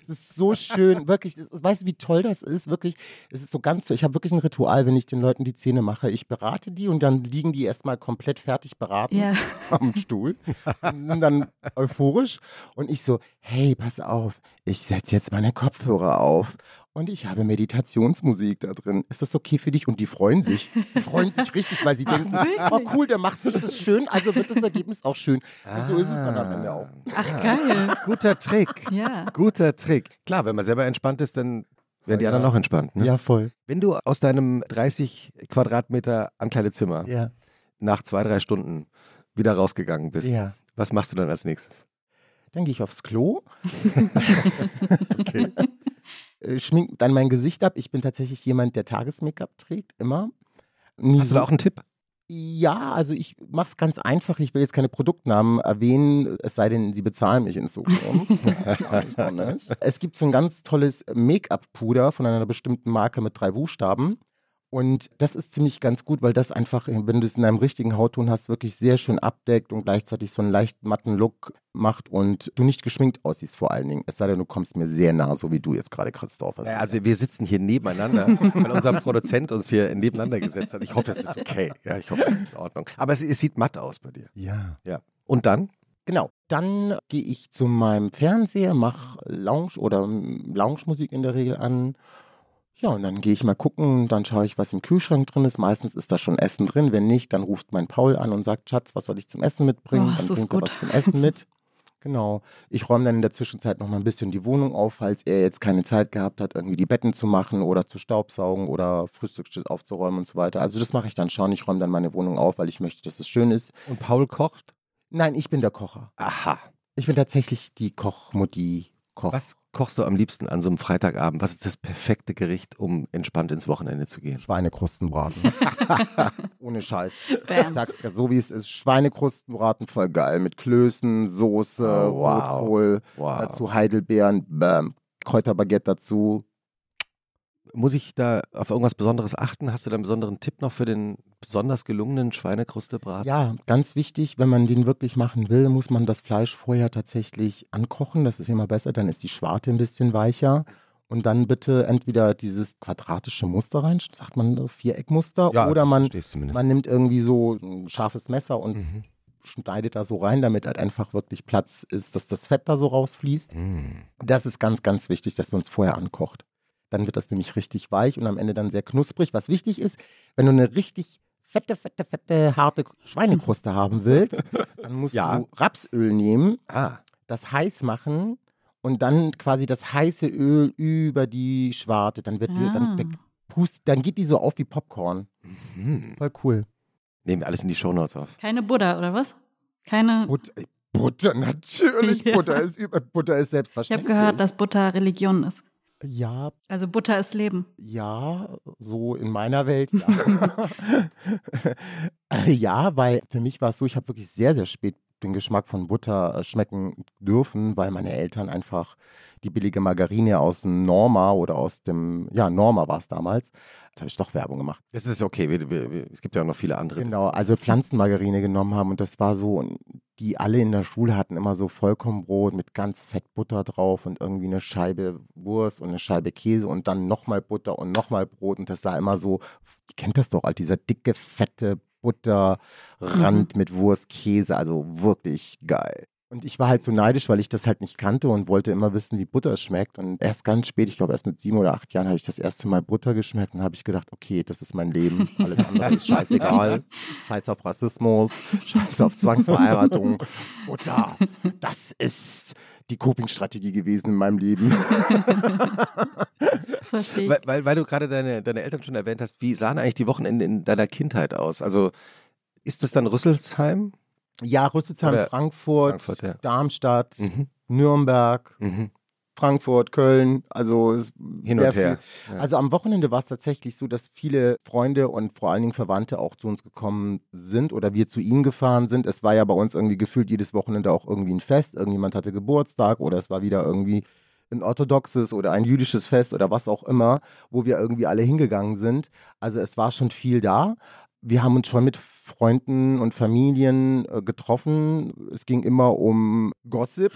[SPEAKER 3] Es ist so schön, wirklich. Es weißt du, wie toll das ist? Wirklich, es ist so ganz so. Ich habe wirklich ein Ritual, wenn ich den Leuten die Zähne mache. Ich berate die und dann liegen die erstmal komplett fertig beraten
[SPEAKER 1] Ja.
[SPEAKER 3] am Stuhl. Und dann euphorisch. Und ich so, hey, pass auf, ich setze jetzt meine Kopfhörer auf. Und ich habe Meditationsmusik da drin. Ist das okay für dich? Und die freuen sich. Die freuen sich richtig, weil sie denken, oh cool, der macht sich das schön, also wird das Ergebnis auch schön. Und so ist es dann am Ende auch.
[SPEAKER 1] Ach, geil.
[SPEAKER 2] Guter Trick.
[SPEAKER 1] Ja.
[SPEAKER 2] Guter Trick. Klar, wenn man selber entspannt ist, dann werden die
[SPEAKER 3] Ja.
[SPEAKER 2] anderen auch entspannt. Ne?
[SPEAKER 3] Ja, voll.
[SPEAKER 2] Wenn du aus deinem 30 Quadratmeter Ankleidezimmer
[SPEAKER 3] Ja.
[SPEAKER 2] nach zwei, drei Stunden wieder rausgegangen bist,
[SPEAKER 3] Ja.
[SPEAKER 2] was machst du dann als nächstes?
[SPEAKER 3] Dann gehe ich aufs Klo. okay. Äh, Schmink dann mein Gesicht ab. Ich bin tatsächlich jemand, der Tages-Make-up trägt, immer. Nie
[SPEAKER 2] Hast du da auch einen Tipp?
[SPEAKER 3] Ja, also ich mache es ganz einfach. Ich will jetzt keine Produktnamen erwähnen, es sei denn, Sie bezahlen mich in Zukunft. Nicht. es gibt so ein ganz tolles Make-up-Puder von einer bestimmten Marke mit drei Buchstaben. Und das ist ziemlich ganz gut, weil das einfach, wenn du es in einem richtigen Hautton hast, wirklich sehr schön abdeckt und gleichzeitig so einen leicht matten Look macht und du nicht geschminkt aussiehst vor allen Dingen. Es sei denn, du kommst mir sehr nah, so wie du jetzt gerade, Christoph. Ist
[SPEAKER 2] also wir sitzen hier nebeneinander, weil unser Produzent uns hier nebeneinander gesetzt hat. Ich hoffe, es ist okay. Ja, ich hoffe, es ist in Ordnung. Aber es, es sieht matt aus bei dir.
[SPEAKER 3] ja.
[SPEAKER 2] Ja. Und dann?
[SPEAKER 3] Genau. Dann gehe ich zu meinem Fernseher, mache Lounge oder Lounge-Musik in der Regel an. Ja, und dann gehe ich mal gucken, dann schaue ich, was im Kühlschrank drin ist. Meistens ist da schon Essen drin. Wenn nicht, dann ruft mein Paul an und sagt, Schatz, was soll ich zum Essen mitbringen?
[SPEAKER 1] Oh,
[SPEAKER 3] dann bringt er was zum Essen mit. Genau. Ich räume dann in der Zwischenzeit noch mal ein bisschen die Wohnung auf, falls er jetzt keine Zeit gehabt hat, irgendwie die Betten zu machen oder zu staubsaugen oder Frühstückstisch aufzuräumen und so weiter. Also das mache ich dann schon. Ich räume dann meine Wohnung auf, weil ich möchte, dass es schön ist.
[SPEAKER 2] Und Paul kocht?
[SPEAKER 3] Nein, ich bin der Kocher.
[SPEAKER 2] Aha.
[SPEAKER 3] Ich bin tatsächlich die Kochmutti. Koch.
[SPEAKER 2] Was kochst du am liebsten an so einem Freitagabend? Was ist das perfekte Gericht, um entspannt ins Wochenende zu gehen?
[SPEAKER 3] Schweinekrustenbraten. Ohne Scheiß.
[SPEAKER 1] Bam.
[SPEAKER 3] Ich sag's so wie es ist. Schweinekrustenbraten voll geil. Mit Klößen, Soße,
[SPEAKER 2] Oh, wow.
[SPEAKER 3] Rotkohl,
[SPEAKER 2] Wow.
[SPEAKER 3] dazu Heidelbeeren, bam, Kräuterbaguette dazu.
[SPEAKER 2] Muss ich da auf irgendwas Besonderes achten? Hast du da einen besonderen Tipp noch für den besonders gelungenen Schweinekrustebraten?
[SPEAKER 3] Ja, ganz wichtig, wenn man den wirklich machen will, muss man das Fleisch vorher tatsächlich ankochen. Das ist immer besser. Dann ist die Schwarte ein bisschen weicher. Und dann bitte entweder dieses quadratische Muster rein, sagt man äh, Viereckmuster, oder man, man nimmt irgendwie so ein scharfes Messer und
[SPEAKER 2] Mhm.
[SPEAKER 3] schneidet da so rein, damit halt einfach wirklich Platz ist, dass das Fett da so rausfließt.
[SPEAKER 2] Mhm.
[SPEAKER 3] Das ist ganz, ganz wichtig, dass man es vorher ankocht. Dann wird das nämlich richtig weich und am Ende dann sehr knusprig. Was wichtig ist, wenn du eine richtig fette, fette, fette, harte Schweinekruste haben willst, dann musst
[SPEAKER 2] Ja.
[SPEAKER 3] du Rapsöl nehmen,
[SPEAKER 2] Ah,
[SPEAKER 3] das heiß machen und dann quasi das heiße Öl über die Schwarte. Dann wird die,
[SPEAKER 1] Ah.
[SPEAKER 3] dann, der Pust, dann geht die so auf wie Popcorn.
[SPEAKER 2] mhm.
[SPEAKER 3] Voll cool.
[SPEAKER 2] nehmen wir alles in die Shownotes auf.
[SPEAKER 1] Keine Butter, oder was? Keine.
[SPEAKER 3] Butter, Butter natürlich.
[SPEAKER 1] Ja.
[SPEAKER 3] Butter ist über, Butter ist
[SPEAKER 1] Ich habe
[SPEAKER 3] selbstverständlich.
[SPEAKER 1] gehört, dass Butter Religion ist.
[SPEAKER 3] Ja,
[SPEAKER 1] Also Butter ist Leben.
[SPEAKER 3] Ja, so in meiner Welt, ja. ja, weil für mich war es so, ich habe wirklich sehr, sehr spät den Geschmack von Butter äh, schmecken dürfen, weil meine Eltern einfach die billige Margarine aus dem Norma oder aus dem, ja, Norma war es damals. Jetzt habe ich doch Werbung gemacht.
[SPEAKER 2] Das ist okay. Wir, wir, wir, es gibt ja auch noch viele andere.
[SPEAKER 3] Genau, also Pflanzenmargarine genommen haben und das war so, die alle in der Schule hatten immer so Vollkornbrot mit ganz fett Butter drauf und irgendwie eine Scheibe Wurst und eine Scheibe Käse und dann nochmal Butter und nochmal Brot und das sah immer so, ihr kennt das doch, halt dieser dicke, fette Butterrand mit Wurst, Käse, also wirklich geil. Und ich war halt so neidisch, weil ich das halt nicht kannte und wollte immer wissen, wie Butter schmeckt. Und erst ganz spät, ich glaube erst mit sieben oder acht Jahren, habe ich das erste Mal Butter geschmeckt und habe ich gedacht, okay, das ist mein Leben. Alles andere ist scheißegal. Scheiß auf Rassismus, scheiß auf Zwangsverheiratung. Butter, das ist die Coping-Strategie gewesen in meinem Leben.
[SPEAKER 1] Das verstehe ich.
[SPEAKER 2] Weil, weil, weil du gerade deine, deine Eltern schon erwähnt hast, wie sahen eigentlich die Wochenende in deiner Kindheit aus? Also ist das dann Rüsselsheim?
[SPEAKER 3] ja, Rüsselsheim,
[SPEAKER 2] Oder
[SPEAKER 3] Frankfurt,
[SPEAKER 2] Frankfurt, ja.
[SPEAKER 3] Darmstadt,
[SPEAKER 2] Mhm.
[SPEAKER 3] Nürnberg,
[SPEAKER 2] Mhm.
[SPEAKER 3] Frankfurt, Köln, also es
[SPEAKER 2] Hin und her.
[SPEAKER 3] Viel.
[SPEAKER 2] Ja.
[SPEAKER 3] Also am Wochenende war es tatsächlich so, dass viele Freunde und vor allen Dingen Verwandte auch zu uns gekommen sind oder wir zu ihnen gefahren sind. Es war ja bei uns irgendwie gefühlt jedes Wochenende auch irgendwie ein Fest. Irgendjemand hatte Geburtstag oder es war wieder irgendwie ein orthodoxes oder ein jüdisches Fest oder was auch immer, wo wir irgendwie alle hingegangen sind. Also es war schon viel da. Wir haben uns schon mit Freunden und Familien äh, getroffen. Es ging immer um Gossip.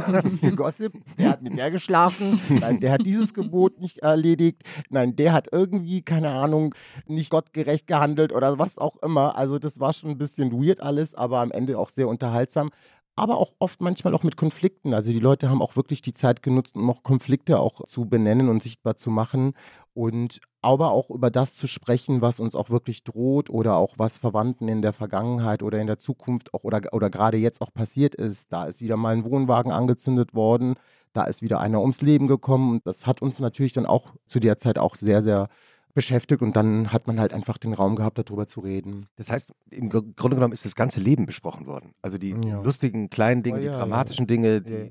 [SPEAKER 3] Gossip. Der hat mit der geschlafen. Nein, der hat dieses Gebot nicht erledigt. Nein, der hat irgendwie, keine Ahnung, nicht gottgerecht gehandelt oder was auch immer. Also das war schon ein bisschen weird alles, aber am Ende auch sehr unterhaltsam. Aber auch oft manchmal auch mit Konflikten. Also die Leute haben auch wirklich die Zeit genutzt, um auch Konflikte auch zu benennen und sichtbar zu machen. Und aber auch über das zu sprechen, was uns auch wirklich droht oder auch was Verwandten in der Vergangenheit oder in der Zukunft auch oder, oder gerade jetzt auch passiert ist. Da ist wieder mal ein Wohnwagen angezündet worden, da ist wieder einer ums Leben gekommen und das hat uns natürlich dann auch zu der Zeit auch sehr, sehr beschäftigt und dann hat man halt einfach den Raum gehabt, darüber zu reden.
[SPEAKER 2] Das heißt, im Gr- Grunde genommen ist das ganze Leben besprochen worden. Also die
[SPEAKER 3] Ja.
[SPEAKER 2] lustigen kleinen Dinge,
[SPEAKER 3] Oh,
[SPEAKER 2] die
[SPEAKER 3] ja, ja.
[SPEAKER 2] dramatischen Dinge, die.
[SPEAKER 3] Ja.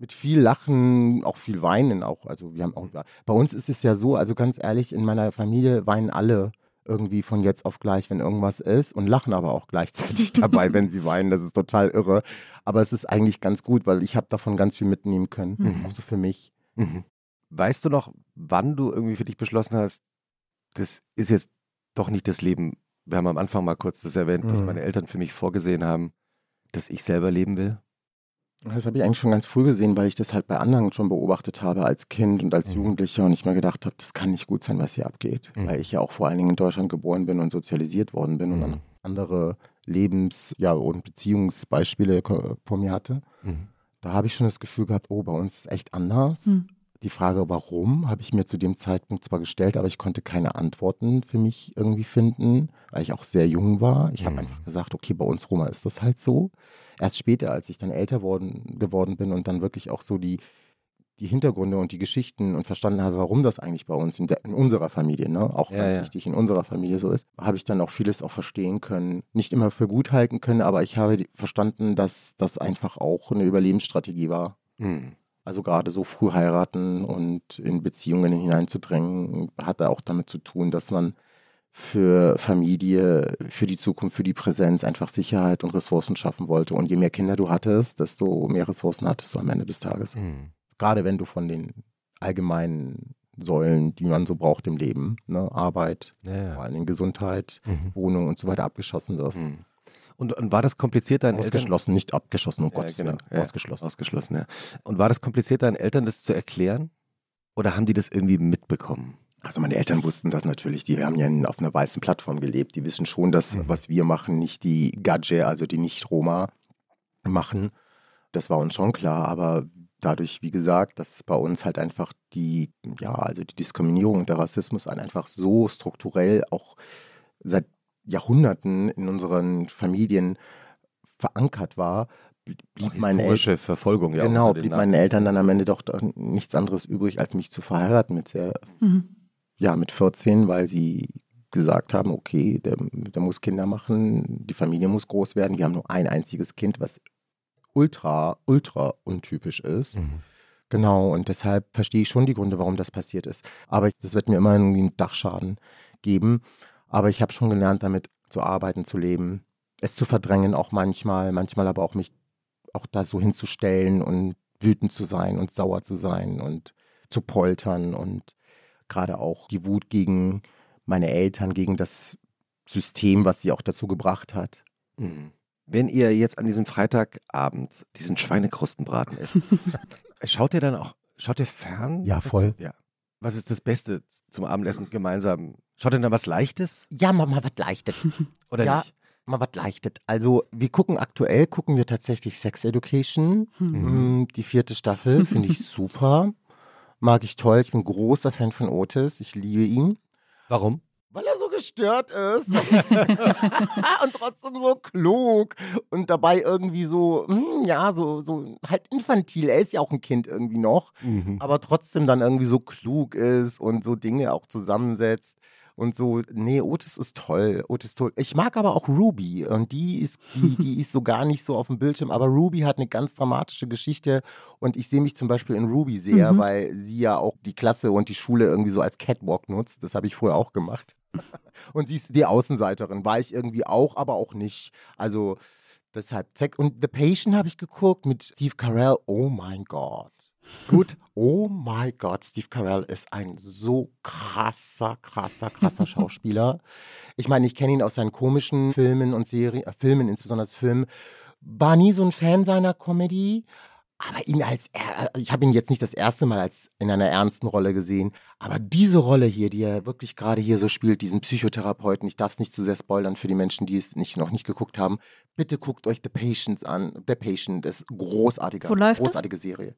[SPEAKER 3] Mit viel Lachen, auch viel Weinen auch. Also wir haben auch, bei uns ist es ja so, also ganz ehrlich, in meiner Familie weinen alle irgendwie von jetzt auf gleich, wenn irgendwas ist und lachen aber auch gleichzeitig dabei, wenn sie weinen. Das ist total irre. Aber es ist eigentlich ganz gut, weil ich habe davon ganz viel mitnehmen können,
[SPEAKER 1] Mhm.
[SPEAKER 3] auch so für mich.
[SPEAKER 2] Mhm. Weißt du noch, wann du irgendwie für dich beschlossen hast, das ist jetzt doch nicht das Leben. Wir haben am Anfang mal kurz das erwähnt, dass
[SPEAKER 3] Mhm.
[SPEAKER 2] meine Eltern für mich vorgesehen haben, dass ich selber leben will.
[SPEAKER 3] Das habe ich eigentlich schon ganz früh gesehen, weil ich das halt bei anderen schon beobachtet habe als Kind und als
[SPEAKER 2] Mhm.
[SPEAKER 3] Jugendlicher und ich mir gedacht habe, das kann nicht gut sein, was hier abgeht.
[SPEAKER 2] Mhm.
[SPEAKER 3] Weil ich ja auch vor allen Dingen in Deutschland geboren bin und sozialisiert worden bin und
[SPEAKER 2] Mhm.
[SPEAKER 3] dann andere Lebens- ja, und Beziehungsbeispiele vor mir hatte.
[SPEAKER 2] Mhm.
[SPEAKER 3] Da habe ich schon das Gefühl gehabt, oh, bei uns ist echt anders. Die Frage, warum, habe ich mir zu dem Zeitpunkt zwar gestellt, aber ich konnte keine Antworten für mich irgendwie finden, weil ich auch sehr jung war. Ich habe
[SPEAKER 2] Mhm.
[SPEAKER 3] einfach gesagt, okay, bei uns Roma ist das halt so. Erst später, als ich dann älter worden, geworden bin und dann wirklich auch so die, die Hintergründe und die Geschichten und verstanden habe, warum das eigentlich bei uns in, der, in unserer Familie, ne, auch
[SPEAKER 2] Ja,
[SPEAKER 3] ganz
[SPEAKER 2] ja.
[SPEAKER 3] wichtig in unserer Familie so ist, habe ich dann auch vieles auch verstehen können. Nicht immer für gut halten können, aber ich habe verstanden, dass das einfach auch eine Überlebensstrategie war.
[SPEAKER 2] Mhm.
[SPEAKER 3] Also gerade so früh heiraten und in Beziehungen hineinzudrängen, hat auch damit zu tun, dass man für Familie, für die Zukunft, für die Präsenz einfach Sicherheit und Ressourcen schaffen wollte. Und je mehr Kinder du hattest, desto mehr Ressourcen hattest du am Ende des Tages.
[SPEAKER 2] Mhm.
[SPEAKER 3] Gerade wenn du von den allgemeinen Säulen, die man so braucht im Leben, ne, Arbeit,
[SPEAKER 2] Ja,
[SPEAKER 3] vor
[SPEAKER 2] ja.
[SPEAKER 3] Dingen Gesundheit,
[SPEAKER 2] Mhm.
[SPEAKER 3] Wohnung und so weiter abgeschossen wirst.
[SPEAKER 2] Mhm. Und, und war das kompliziert, deinen Eltern?
[SPEAKER 3] Ausgeschlossen, nicht abgeschossen, um
[SPEAKER 2] Ja,
[SPEAKER 3] Gottes
[SPEAKER 2] genau. Ja.
[SPEAKER 3] Ausgeschlossen.
[SPEAKER 2] Ausgeschlossen, ja. Und war das kompliziert, deinen Eltern das zu erklären? Oder haben die das irgendwie mitbekommen?
[SPEAKER 3] Also meine Eltern wussten das natürlich. Die haben ja auf einer weißen Plattform gelebt. Die wissen schon, dass
[SPEAKER 2] Mhm.
[SPEAKER 3] was wir machen, nicht die Gadget, also die Nicht-Roma machen. Das war uns schon klar. Aber dadurch, wie gesagt, dass bei uns halt einfach die, ja, also die Diskriminierung und der Rassismus einfach so strukturell auch seit Jahrhunderten in unseren Familien verankert war, blieb meinen Eltern
[SPEAKER 2] Verfolgung, ja.
[SPEAKER 3] genau, blieb meinen. Eltern dann am Ende doch, doch nichts anderes übrig, als mich zu verheiraten mit sehr
[SPEAKER 1] Mhm.
[SPEAKER 3] ja, mit 14, weil sie gesagt haben, okay, der, der muss Kinder machen, die Familie muss groß werden. Wir haben nur ein einziges Kind, was ultra, ultra untypisch ist.
[SPEAKER 2] Mhm.
[SPEAKER 3] Genau, und deshalb verstehe ich schon die Gründe, warum das passiert ist. Aber das wird mir immer irgendwie einen Dachschaden geben. Aber ich habe schon gelernt, damit zu arbeiten, zu leben, es zu verdrängen auch manchmal, manchmal aber auch mich auch da so hinzustellen und wütend zu sein und sauer zu sein und zu poltern und gerade auch die Wut gegen meine Eltern, gegen das System, was sie auch dazu gebracht hat.
[SPEAKER 2] Mhm. Wenn ihr jetzt an diesem Freitagabend diesen Schweinekrustenbraten esst, schaut ihr dann auch, schaut ihr fern?
[SPEAKER 3] Ja, voll.
[SPEAKER 2] Ja. Was ist das Beste zum Abendessen gemeinsam? Schaut ihr dann was Leichtes
[SPEAKER 3] Ja, Mama, was leichtet.
[SPEAKER 2] oder
[SPEAKER 3] Ja.
[SPEAKER 2] nicht?
[SPEAKER 3] mal was leichtet. Also wir gucken aktuell, gucken wir tatsächlich Sex Education,
[SPEAKER 1] Hm.
[SPEAKER 3] Mm, die vierte Staffel, finde ich super. Mag ich toll, ich bin großer Fan von Otis, ich liebe ihn.
[SPEAKER 2] Warum?
[SPEAKER 3] Weil er so gestört ist und trotzdem so klug und dabei irgendwie so, hm, ja, so, so halt infantil. Er ist ja auch ein Kind irgendwie noch, aber trotzdem dann irgendwie so klug ist und so Dinge auch zusammensetzt. Und so, nee, Otis ist toll. Otis ist toll. Ich mag aber auch Ruby. Und die ist, die, die ist so gar nicht so auf dem Bildschirm. Aber Ruby hat eine ganz dramatische Geschichte. Und ich sehe mich zum Beispiel in Ruby sehr,
[SPEAKER 1] Mhm.
[SPEAKER 3] weil sie ja auch die Klasse und die Schule irgendwie so als Catwalk nutzt. Das habe ich vorher auch gemacht. Und sie ist die Außenseiterin. War ich irgendwie auch, aber auch nicht. Also deshalb. Und The Patient habe ich geguckt mit Steve Carell. Oh mein Gott. Gut. Oh mein Gott, Steve Carell ist ein so krasser, krasser, krasser Schauspieler. Ich meine, ich kenne ihn aus seinen komischen Filmen und Serien, äh, Filmen, insbesondere Filmen. War nie so ein Fan seiner Comedy. Aber ihn als, er, ich habe ihn jetzt nicht das erste Mal als in einer ernsten Rolle gesehen, aber diese Rolle hier, die er wirklich gerade hier so spielt, diesen Psychotherapeuten, ich darf es nicht zu sehr spoilern für die Menschen, die es nicht, noch nicht geguckt haben, bitte guckt euch The Patients an. The Patient ist großartiger,
[SPEAKER 1] Wo läuft das?
[SPEAKER 3] großartige Serie.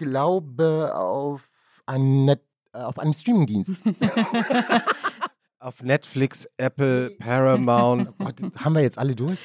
[SPEAKER 3] Ich glaube auf einem, Net, äh, auf einem Streamingdienst.
[SPEAKER 2] Auf Netflix, Apple, Paramount.
[SPEAKER 3] Oh Gott, haben wir jetzt alle durch?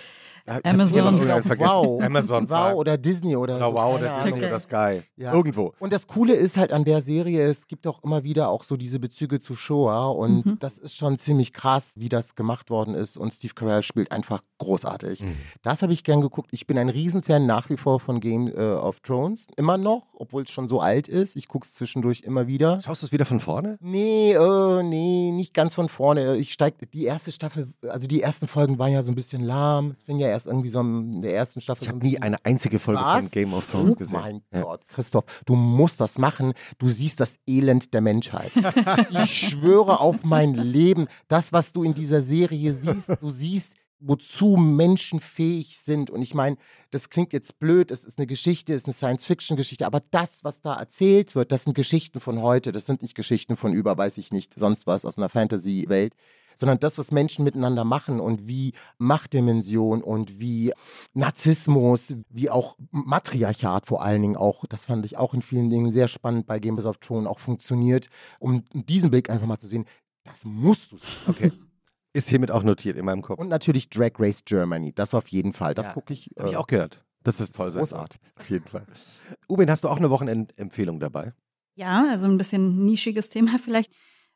[SPEAKER 1] Amazon.
[SPEAKER 3] Wow.
[SPEAKER 2] Amazon
[SPEAKER 3] Wow oder Disney oder,
[SPEAKER 2] Oder
[SPEAKER 3] so,
[SPEAKER 2] Wow oder. Disney
[SPEAKER 1] Okay.
[SPEAKER 2] oder Sky.
[SPEAKER 3] Ja.
[SPEAKER 2] Irgendwo.
[SPEAKER 3] Und das Coole ist halt an der Serie, es gibt auch immer wieder auch so diese Bezüge zu Shoah und
[SPEAKER 1] Mhm.
[SPEAKER 3] das ist schon ziemlich krass, wie das gemacht worden ist und Steve Carell spielt einfach großartig.
[SPEAKER 2] Mhm.
[SPEAKER 3] Das habe ich gern geguckt. Ich bin ein Riesenfan nach wie vor von Game äh, of Thrones, immer noch, obwohl es schon so alt ist. Ich gucke es zwischendurch immer wieder.
[SPEAKER 2] Schaust du es wieder von vorne?
[SPEAKER 3] Nee, äh, nee, nicht ganz von vorne. Ich steig, die erste Staffel, also die ersten Folgen waren ja so ein bisschen lahm. Es fing ja erst irgendwie so in der ersten Staffel
[SPEAKER 2] Ich habe nie eine einzige Folge
[SPEAKER 3] Was?
[SPEAKER 2] von Game of Thrones
[SPEAKER 3] Oh
[SPEAKER 2] gesehen.
[SPEAKER 3] mein
[SPEAKER 2] Ja.
[SPEAKER 3] Gott, Christoph, du musst das machen. Du siehst das Elend der Menschheit. ich schwöre auf mein Leben, das, was du in dieser Serie siehst, du siehst, wozu Menschen fähig sind. Und ich meine, das klingt jetzt blöd, es ist eine Geschichte, es ist eine Science-Fiction-Geschichte, aber das, was da erzählt wird, das sind Geschichten von heute, das sind nicht Geschichten von über, weiß ich nicht, sonst was aus einer Fantasy-Welt sondern das, was Menschen miteinander machen und wie Machtdimension und wie Narzissmus, wie auch Matriarchat vor allen Dingen auch, das fand ich auch in vielen Dingen sehr spannend bei Game of Thrones auch funktioniert, um diesen Blick einfach mal zu sehen, das musst du sehen.
[SPEAKER 2] Okay. Ist hiermit auch notiert in meinem Kopf.
[SPEAKER 3] Und natürlich Drag Race Germany, das auf jeden Fall, das
[SPEAKER 2] Ja,
[SPEAKER 3] gucke ich.
[SPEAKER 2] Habe ich
[SPEAKER 3] äh,
[SPEAKER 2] auch gehört. Das ist toll.
[SPEAKER 3] großartig.
[SPEAKER 2] Auf jeden Fall. Ubin, hast du auch eine Wochenendempfehlung dabei?
[SPEAKER 1] Ja, also ein bisschen nischiges Thema vielleicht.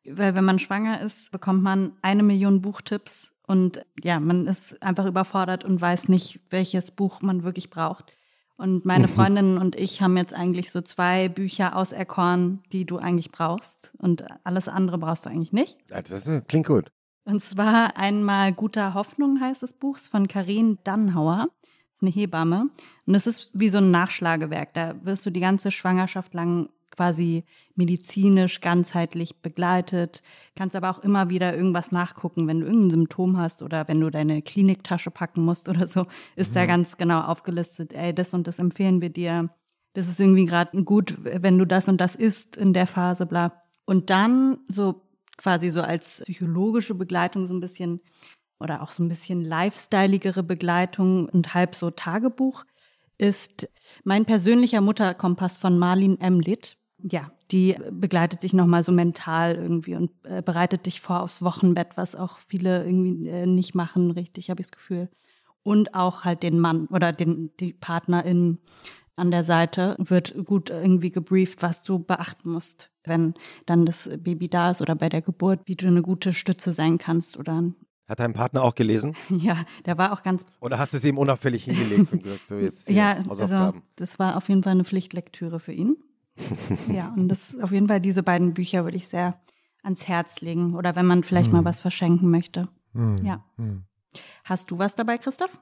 [SPEAKER 1] Weil wenn man schwanger ist, bekommt man eine Million Buchtipps und ja, man ist einfach überfordert und weiß nicht, welches Buch man wirklich braucht. Und meine Freundinnen und ich haben jetzt eigentlich so zwei Bücher auserkoren, die du eigentlich brauchst. Und alles andere brauchst du eigentlich nicht.
[SPEAKER 2] Das klingt gut.
[SPEAKER 1] Und zwar einmal Guter Hoffnung heißt das Buch, von Karin Dannhauer. Das ist eine Hebamme. Und es ist wie so ein Nachschlagewerk. Da wirst du die ganze Schwangerschaft lang quasi medizinisch, ganzheitlich begleitet. Kannst aber auch immer wieder irgendwas nachgucken, wenn du irgendein Symptom hast oder wenn du deine Kliniktasche packen musst oder so, ist da ganz genau aufgelistet, ey, das und das empfehlen wir dir. Das ist irgendwie gerade gut, wenn du das und das isst in der Phase, bla. Und dann so quasi so als psychologische Begleitung so ein bisschen oder auch so ein bisschen lifestyleigere Begleitung und halb so Tagebuch ist mein persönlicher Mutterkompass von Marlin M. Litt. Ja, die begleitet dich nochmal so mental irgendwie und äh, bereitet dich vor aufs Wochenbett, was auch viele irgendwie äh, nicht machen, richtig, habe ich das Gefühl. Und auch halt den Mann oder den, die Partnerin an der Seite wird gut irgendwie gebrieft, was du beachten musst, wenn dann das Baby da ist oder bei der Geburt, wie du eine gute Stütze sein kannst oder
[SPEAKER 2] Hat dein Partner auch gelesen?
[SPEAKER 1] ja, der war auch ganz
[SPEAKER 2] Oder hast du es ihm unauffällig hingelegt und gesagt, so jetzt
[SPEAKER 1] Ja, also das war auf jeden Fall eine Pflichtlektüre für ihn. Ja, und das auf jeden Fall diese beiden Bücher würde ich sehr ans Herz legen. Oder wenn man vielleicht mal was verschenken möchte.
[SPEAKER 3] Hm,
[SPEAKER 1] Ja.
[SPEAKER 3] hm.
[SPEAKER 1] Hast du was dabei, Christoph?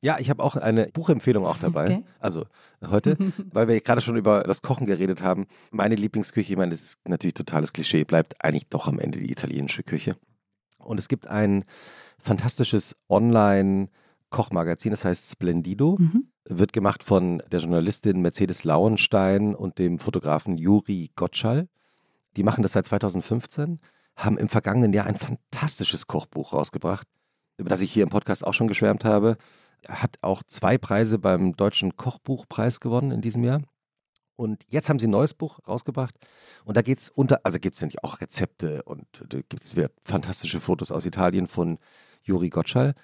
[SPEAKER 2] Ja, ich habe auch eine Buchempfehlung auch dabei.
[SPEAKER 1] Okay.
[SPEAKER 2] Also heute, weil wir gerade schon über das Kochen geredet haben. Meine Lieblingsküche, ich meine, das ist natürlich totales Klischee, bleibt eigentlich doch am Ende die italienische Küche. Und es gibt ein fantastisches Online-Kochmagazin, das heißt Splendido.
[SPEAKER 1] Mhm.
[SPEAKER 2] Wird gemacht von der Journalistin Mercedes Lauenstein und dem Fotografen Juri Gottschall. Die machen das seit 2015, haben im vergangenen Jahr ein fantastisches Kochbuch rausgebracht. über das ich hier im Podcast auch schon geschwärmt habe. Hat auch zwei Preise beim Deutschen Kochbuchpreis gewonnen in diesem Jahr. Und jetzt haben sie ein neues Buch rausgebracht. Und da geht es unter, also gibt es nämlich auch Rezepte und da gibt es fantastische Fotos aus Italien von Juri Gottschall.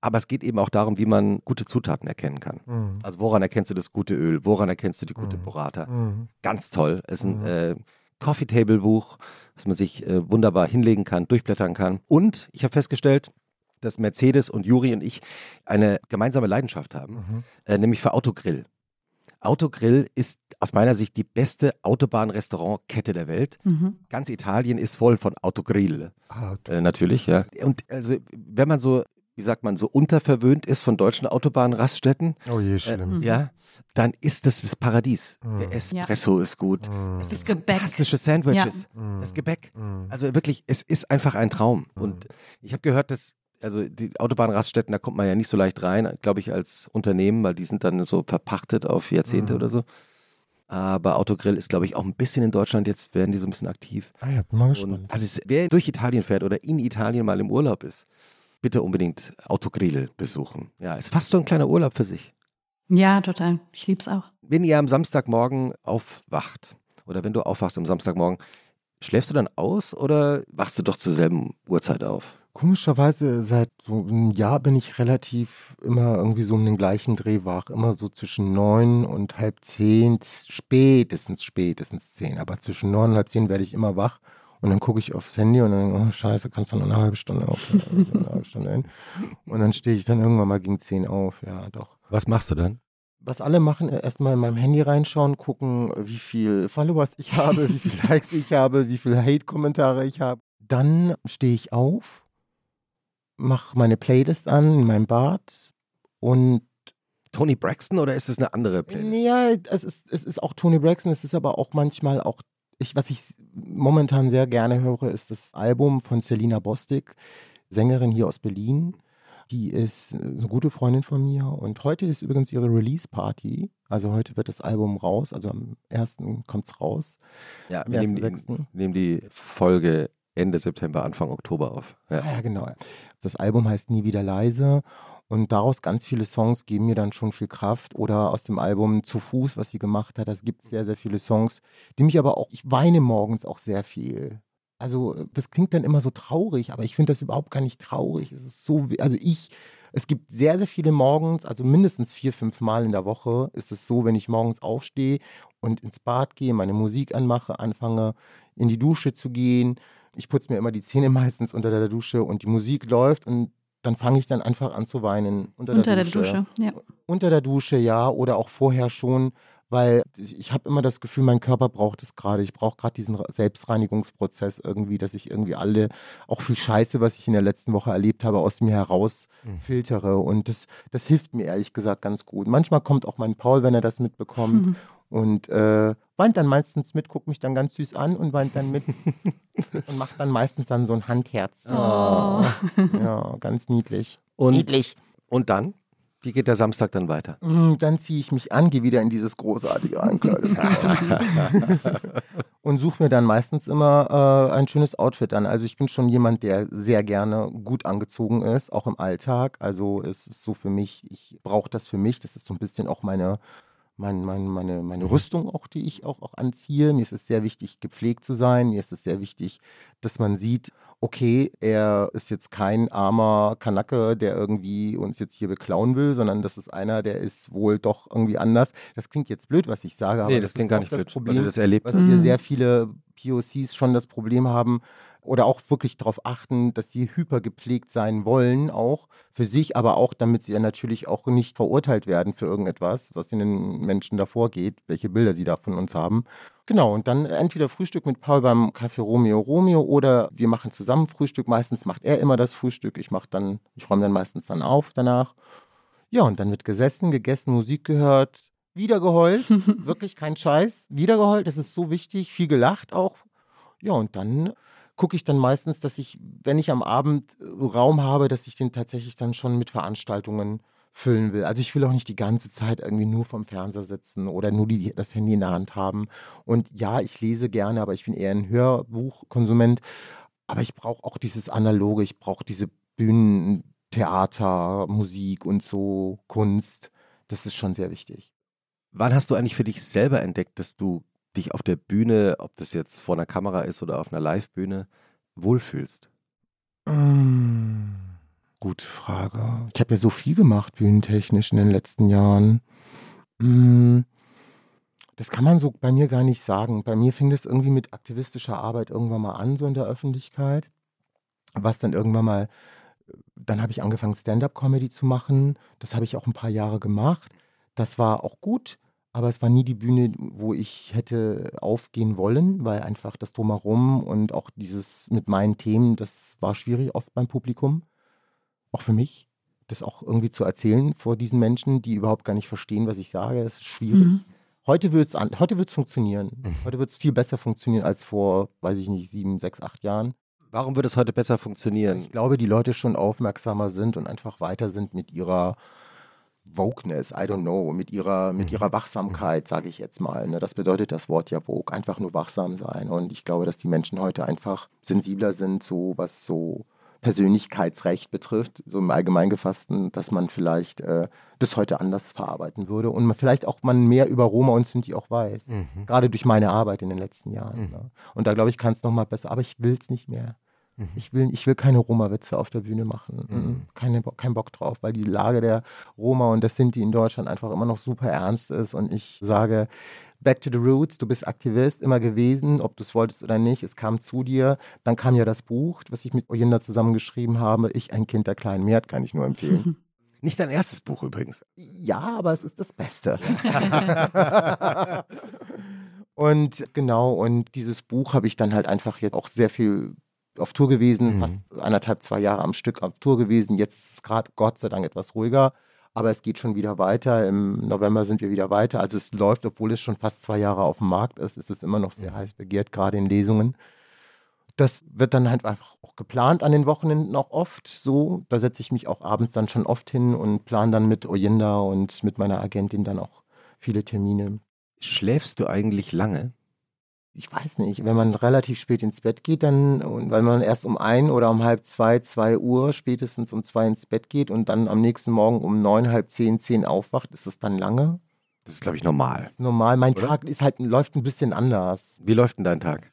[SPEAKER 2] Aber es geht eben auch darum, wie man gute Zutaten erkennen kann. Mhm. Also woran erkennst du das gute Öl? Woran erkennst du die gute mhm. Burrata? Mhm. Ganz toll. Es ist ein mhm. äh, Coffee Table Buch, das man sich äh, wunderbar hinlegen kann, durchblättern kann. Und ich habe festgestellt, dass Mercedes und Juri und ich eine gemeinsame Leidenschaft haben, mhm. äh, nämlich für Autogrill. Autogrill ist aus meiner Sicht die beste Autobahnrestaurantkette der Welt. Mhm. Ganz Italien ist voll von Autogrill. Auto. Äh, natürlich, ja. Und also, wenn man so, wie sagt man, so unterverwöhnt ist von deutschen Autobahnraststätten,
[SPEAKER 3] oh je, äh, schlimm.
[SPEAKER 2] Äh, ja, dann ist das das Paradies. Mhm. Der Espresso ja. ist gut.
[SPEAKER 1] Mhm. Das Gebäck.
[SPEAKER 2] Fantastische Sandwiches. Ja. Das Gebäck. Mhm. Also wirklich, es ist einfach ein Traum. Mhm. Und ich habe gehört, dass also die Autobahnraststätten, da kommt man ja nicht so leicht rein, glaube ich, als Unternehmen, weil die sind dann so verpachtet auf Jahrzehnte mhm. oder so. Aber Autogrill ist, glaube ich, auch ein bisschen in Deutschland. Jetzt werden die so ein bisschen aktiv.
[SPEAKER 3] Ah ja, bin mal gespannt. Und,
[SPEAKER 2] also es, wer durch Italien fährt oder in Italien mal im Urlaub ist, bitte unbedingt Autogrill besuchen. Ja, ist fast so ein kleiner Urlaub für sich.
[SPEAKER 1] Ja, total. Ich liebe es auch.
[SPEAKER 2] Wenn ihr am Samstagmorgen aufwacht oder wenn du aufwachst am Samstagmorgen, schläfst du dann aus oder wachst du doch zur selben Uhrzeit auf?
[SPEAKER 3] Komischerweise seit so einem Jahr bin ich relativ immer irgendwie so um den gleichen Dreh wach. Immer so zwischen neun und halb zehn, spätestens, spätestens zehn. Aber zwischen neun und halb zehn werde ich immer wach. Und dann gucke ich aufs Handy und dann, oh scheiße, kannst du noch eine halbe Stunde auf, eine halbe Stunde hin. Und dann stehe ich dann irgendwann mal gegen zehn auf, ja doch.
[SPEAKER 2] Was machst du dann?
[SPEAKER 3] was alle machen, erstmal in meinem Handy reinschauen, gucken, wie viel Followers ich habe, wie viele Likes ich habe, wie viele Hate-Kommentare ich habe. Dann stehe ich auf, mache meine Playlist an in meinem Bad und
[SPEAKER 2] Tony Braxton oder ist es eine andere Playlist?
[SPEAKER 3] Ja, es ist, es ist auch Tony Braxton, es ist aber auch manchmal auch, ich, was ich momentan sehr gerne höre, ist das Album von Selina Bostic, Sängerin hier aus Berlin. Die ist eine gute Freundin von mir und heute ist übrigens ihre Release-Party. Also heute wird das Album raus, also am 1. kommt es raus.
[SPEAKER 2] Ja, wir nehmen die, nehmen die Folge Ende September, Anfang Oktober auf.
[SPEAKER 3] Ja. ja, genau. Das Album heißt Nie wieder leise und daraus ganz viele Songs geben mir dann schon viel Kraft. Oder aus dem Album Zu Fuß, was sie gemacht hat, das gibt sehr, sehr viele Songs, die mich aber auch, ich weine morgens auch sehr viel. Also das klingt dann immer so traurig, aber ich finde das überhaupt gar nicht traurig. Es ist so, also ich, es gibt sehr, sehr viele morgens, also mindestens vier, fünf Mal in der Woche ist es so, wenn ich morgens aufstehe und ins Bad gehe, meine Musik anmache, anfange in die Dusche zu gehen, ich putze mir immer die Zähne meistens unter der Dusche und die Musik läuft und dann fange ich dann einfach an zu weinen.
[SPEAKER 1] Unter, unter der, Dusche. der, Dusche. ja.
[SPEAKER 3] Unter der Dusche, ja, oder auch vorher schon, weil ich habe immer das Gefühl, mein Körper braucht es gerade. Ich brauche gerade diesen Selbstreinigungsprozess irgendwie, dass ich irgendwie alle, auch viel Scheiße, was ich in der letzten Woche erlebt habe, aus mir heraus mhm. filtere. Und das, das hilft mir ehrlich gesagt ganz gut. Manchmal kommt auch mein Paul, wenn er das mitbekommt. Mhm. Und äh, weint dann meistens mit, guckt mich dann ganz süß an und weint dann mit und macht dann meistens dann so ein Handherz. Oh. Ja, ganz niedlich.
[SPEAKER 2] Und, niedlich. Und dann? Wie geht der Samstag dann weiter?
[SPEAKER 3] Mm, dann ziehe ich mich an, gehe wieder in dieses großartige Ankleidung und suche mir dann meistens immer äh, ein schönes Outfit an. Also ich bin schon jemand, der sehr gerne gut angezogen ist, auch im Alltag. Also es ist so für mich, ich brauche das für mich. Das ist so ein bisschen auch meine mein, mein, meine, meine mhm. Rüstung auch, die ich auch, auch anziehe. Mir ist es sehr wichtig, gepflegt zu sein. Mir ist es sehr wichtig, dass man sieht, okay, er ist jetzt kein armer Kanacke, der irgendwie uns jetzt hier beklauen will, sondern das ist einer, der ist wohl doch irgendwie anders. Das klingt jetzt blöd, was ich sage,
[SPEAKER 2] aber nee, das, das klingt gar nicht
[SPEAKER 3] das
[SPEAKER 2] blöd,
[SPEAKER 3] Problem,
[SPEAKER 2] das erlebt
[SPEAKER 3] was hier sehr viele POCs schon das Problem haben, oder auch wirklich darauf achten, dass sie hypergepflegt sein wollen, auch für sich, aber auch damit sie ja natürlich auch nicht verurteilt werden für irgendetwas, was in den Menschen davor geht, welche Bilder sie da von uns haben. Genau, und dann entweder Frühstück mit Paul beim Café Romeo Romeo oder wir machen zusammen Frühstück. Meistens macht er immer das Frühstück, ich mache dann, ich räume dann meistens dann auf danach. Ja, und dann wird gesessen, gegessen, Musik gehört, wieder geheult, wirklich kein Scheiß, wieder geheult, das ist so wichtig, viel gelacht auch. Ja, und dann gucke ich dann meistens, dass ich, wenn ich am Abend äh, Raum habe, dass ich den tatsächlich dann schon mit Veranstaltungen füllen will. Also ich will auch nicht die ganze Zeit irgendwie nur vom Fernseher sitzen oder nur die, das Handy in der Hand haben. Und ja, ich lese gerne, aber ich bin eher ein Hörbuchkonsument. Aber ich brauche auch dieses Analoge, ich brauche diese Bühnen, Theater, Musik und so, Kunst. Das ist schon sehr wichtig.
[SPEAKER 2] Wann hast du eigentlich für dich selber entdeckt, dass du dich auf der Bühne, ob das jetzt vor einer Kamera ist oder auf einer Live-Bühne, wohlfühlst?
[SPEAKER 3] Mmh, gute Frage. Ich habe ja so viel gemacht, bühnentechnisch in den letzten Jahren. Mmh, das kann man so bei mir gar nicht sagen. Bei mir fing das irgendwie mit aktivistischer Arbeit irgendwann mal an, so in der Öffentlichkeit. Was dann irgendwann mal, dann habe ich angefangen, Stand-up-Comedy zu machen. Das habe ich auch ein paar Jahre gemacht. Das war auch gut, aber es war nie die Bühne, wo ich hätte aufgehen wollen, weil einfach das Drumherum und auch dieses mit meinen Themen, das war schwierig oft beim Publikum. Auch für mich, das auch irgendwie zu erzählen vor diesen Menschen, die überhaupt gar nicht verstehen, was ich sage. Das ist schwierig. Mhm. Heute wird es heute wird's funktionieren. Mhm. Heute wird es viel besser funktionieren als vor, weiß ich nicht, sieben, sechs, acht Jahren.
[SPEAKER 2] Warum wird es heute besser funktionieren?
[SPEAKER 3] Ich glaube, die Leute schon aufmerksamer sind und einfach weiter sind mit ihrer Wokeness, I don't know, mit ihrer, mit mhm. ihrer Wachsamkeit, sage ich jetzt mal. Ne? Das bedeutet das Wort ja Vogue, einfach nur wachsam sein. Und ich glaube, dass die Menschen heute einfach sensibler sind, so was so Persönlichkeitsrecht betrifft, so im Allgemeinen gefassten, dass man vielleicht äh, das heute anders verarbeiten würde und man vielleicht auch man mehr über Roma und Sinti auch weiß. Mhm. Gerade durch meine Arbeit in den letzten Jahren. Mhm. Ne? Und da glaube ich, kann es nochmal besser, aber ich will es nicht mehr. Mhm. Ich, will, ich will keine Roma-Witze auf der Bühne machen. Mhm. mhm. Keine, kein Bock drauf, weil die Lage der Roma und der Sinti in Deutschland einfach immer noch super ernst ist und ich sage, Back to the Roots, du bist Aktivist, immer gewesen, ob du es wolltest oder nicht, es kam zu dir. Dann kam ja das Buch, was ich mit Oyinda zusammengeschrieben habe, Ich, ein Kind der kleinen Mehrheit, kann ich nur empfehlen.
[SPEAKER 2] Nicht dein erstes Buch übrigens.
[SPEAKER 3] Ja, aber es ist das Beste. und genau, und dieses Buch habe ich dann halt einfach jetzt auch sehr viel auf Tour gewesen, mhm. fast anderthalb, zwei Jahre am Stück auf Tour gewesen. Jetzt ist gerade Gott sei Dank etwas ruhiger aber es geht schon wieder weiter. Im November sind wir wieder weiter. Also es läuft, obwohl es schon fast zwei Jahre auf dem Markt ist, ist es immer noch sehr mhm. heiß begehrt, gerade in Lesungen. Das wird dann halt einfach auch geplant an den Wochenenden auch oft so. Da setze ich mich auch abends dann schon oft hin und plane dann mit Oyinda und mit meiner Agentin dann auch viele Termine.
[SPEAKER 2] Schläfst du eigentlich lange?
[SPEAKER 3] Ich weiß nicht, wenn man relativ spät ins Bett geht, dann, und weil man erst um ein oder um halb zwei, zwei Uhr, spätestens um zwei ins Bett geht und dann am nächsten Morgen um neun, halb zehn, zehn aufwacht, ist das dann lange?
[SPEAKER 2] Das ist, glaube ich, normal.
[SPEAKER 3] Normal. Mein oder? Tag ist halt, läuft ein bisschen anders.
[SPEAKER 2] Wie läuft denn dein Tag?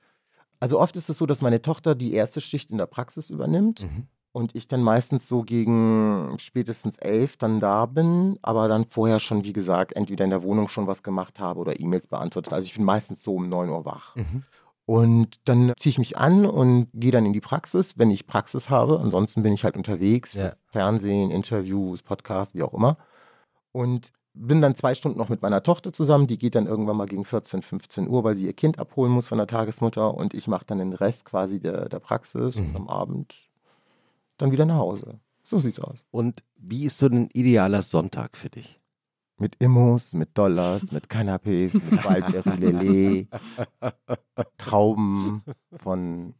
[SPEAKER 3] Also oft ist es so, dass meine Tochter die erste Schicht in der Praxis übernimmt. Mhm und ich dann meistens so gegen spätestens elf dann da bin, aber dann vorher schon, wie gesagt, entweder in der Wohnung schon was gemacht habe oder E-Mails beantwortet. Also ich bin meistens so um neun Uhr wach. Mhm. Und dann ziehe ich mich an und gehe dann in die Praxis, wenn ich Praxis habe. Ansonsten bin ich halt unterwegs, ja. Fernsehen, Interviews, Podcasts, wie auch immer. Und bin dann zwei Stunden noch mit meiner Tochter zusammen. Die geht dann irgendwann mal gegen 14, 15 Uhr, weil sie ihr Kind abholen muss von der Tagesmutter. Und ich mache dann den Rest quasi der, der Praxis. Mhm. Und am Abend dann wieder nach Hause. So sieht's aus.
[SPEAKER 2] Und wie ist so ein idealer Sonntag für dich?
[SPEAKER 3] Mit Immos, mit Dollars, mit Canapés, mit Waldbeere Trauben von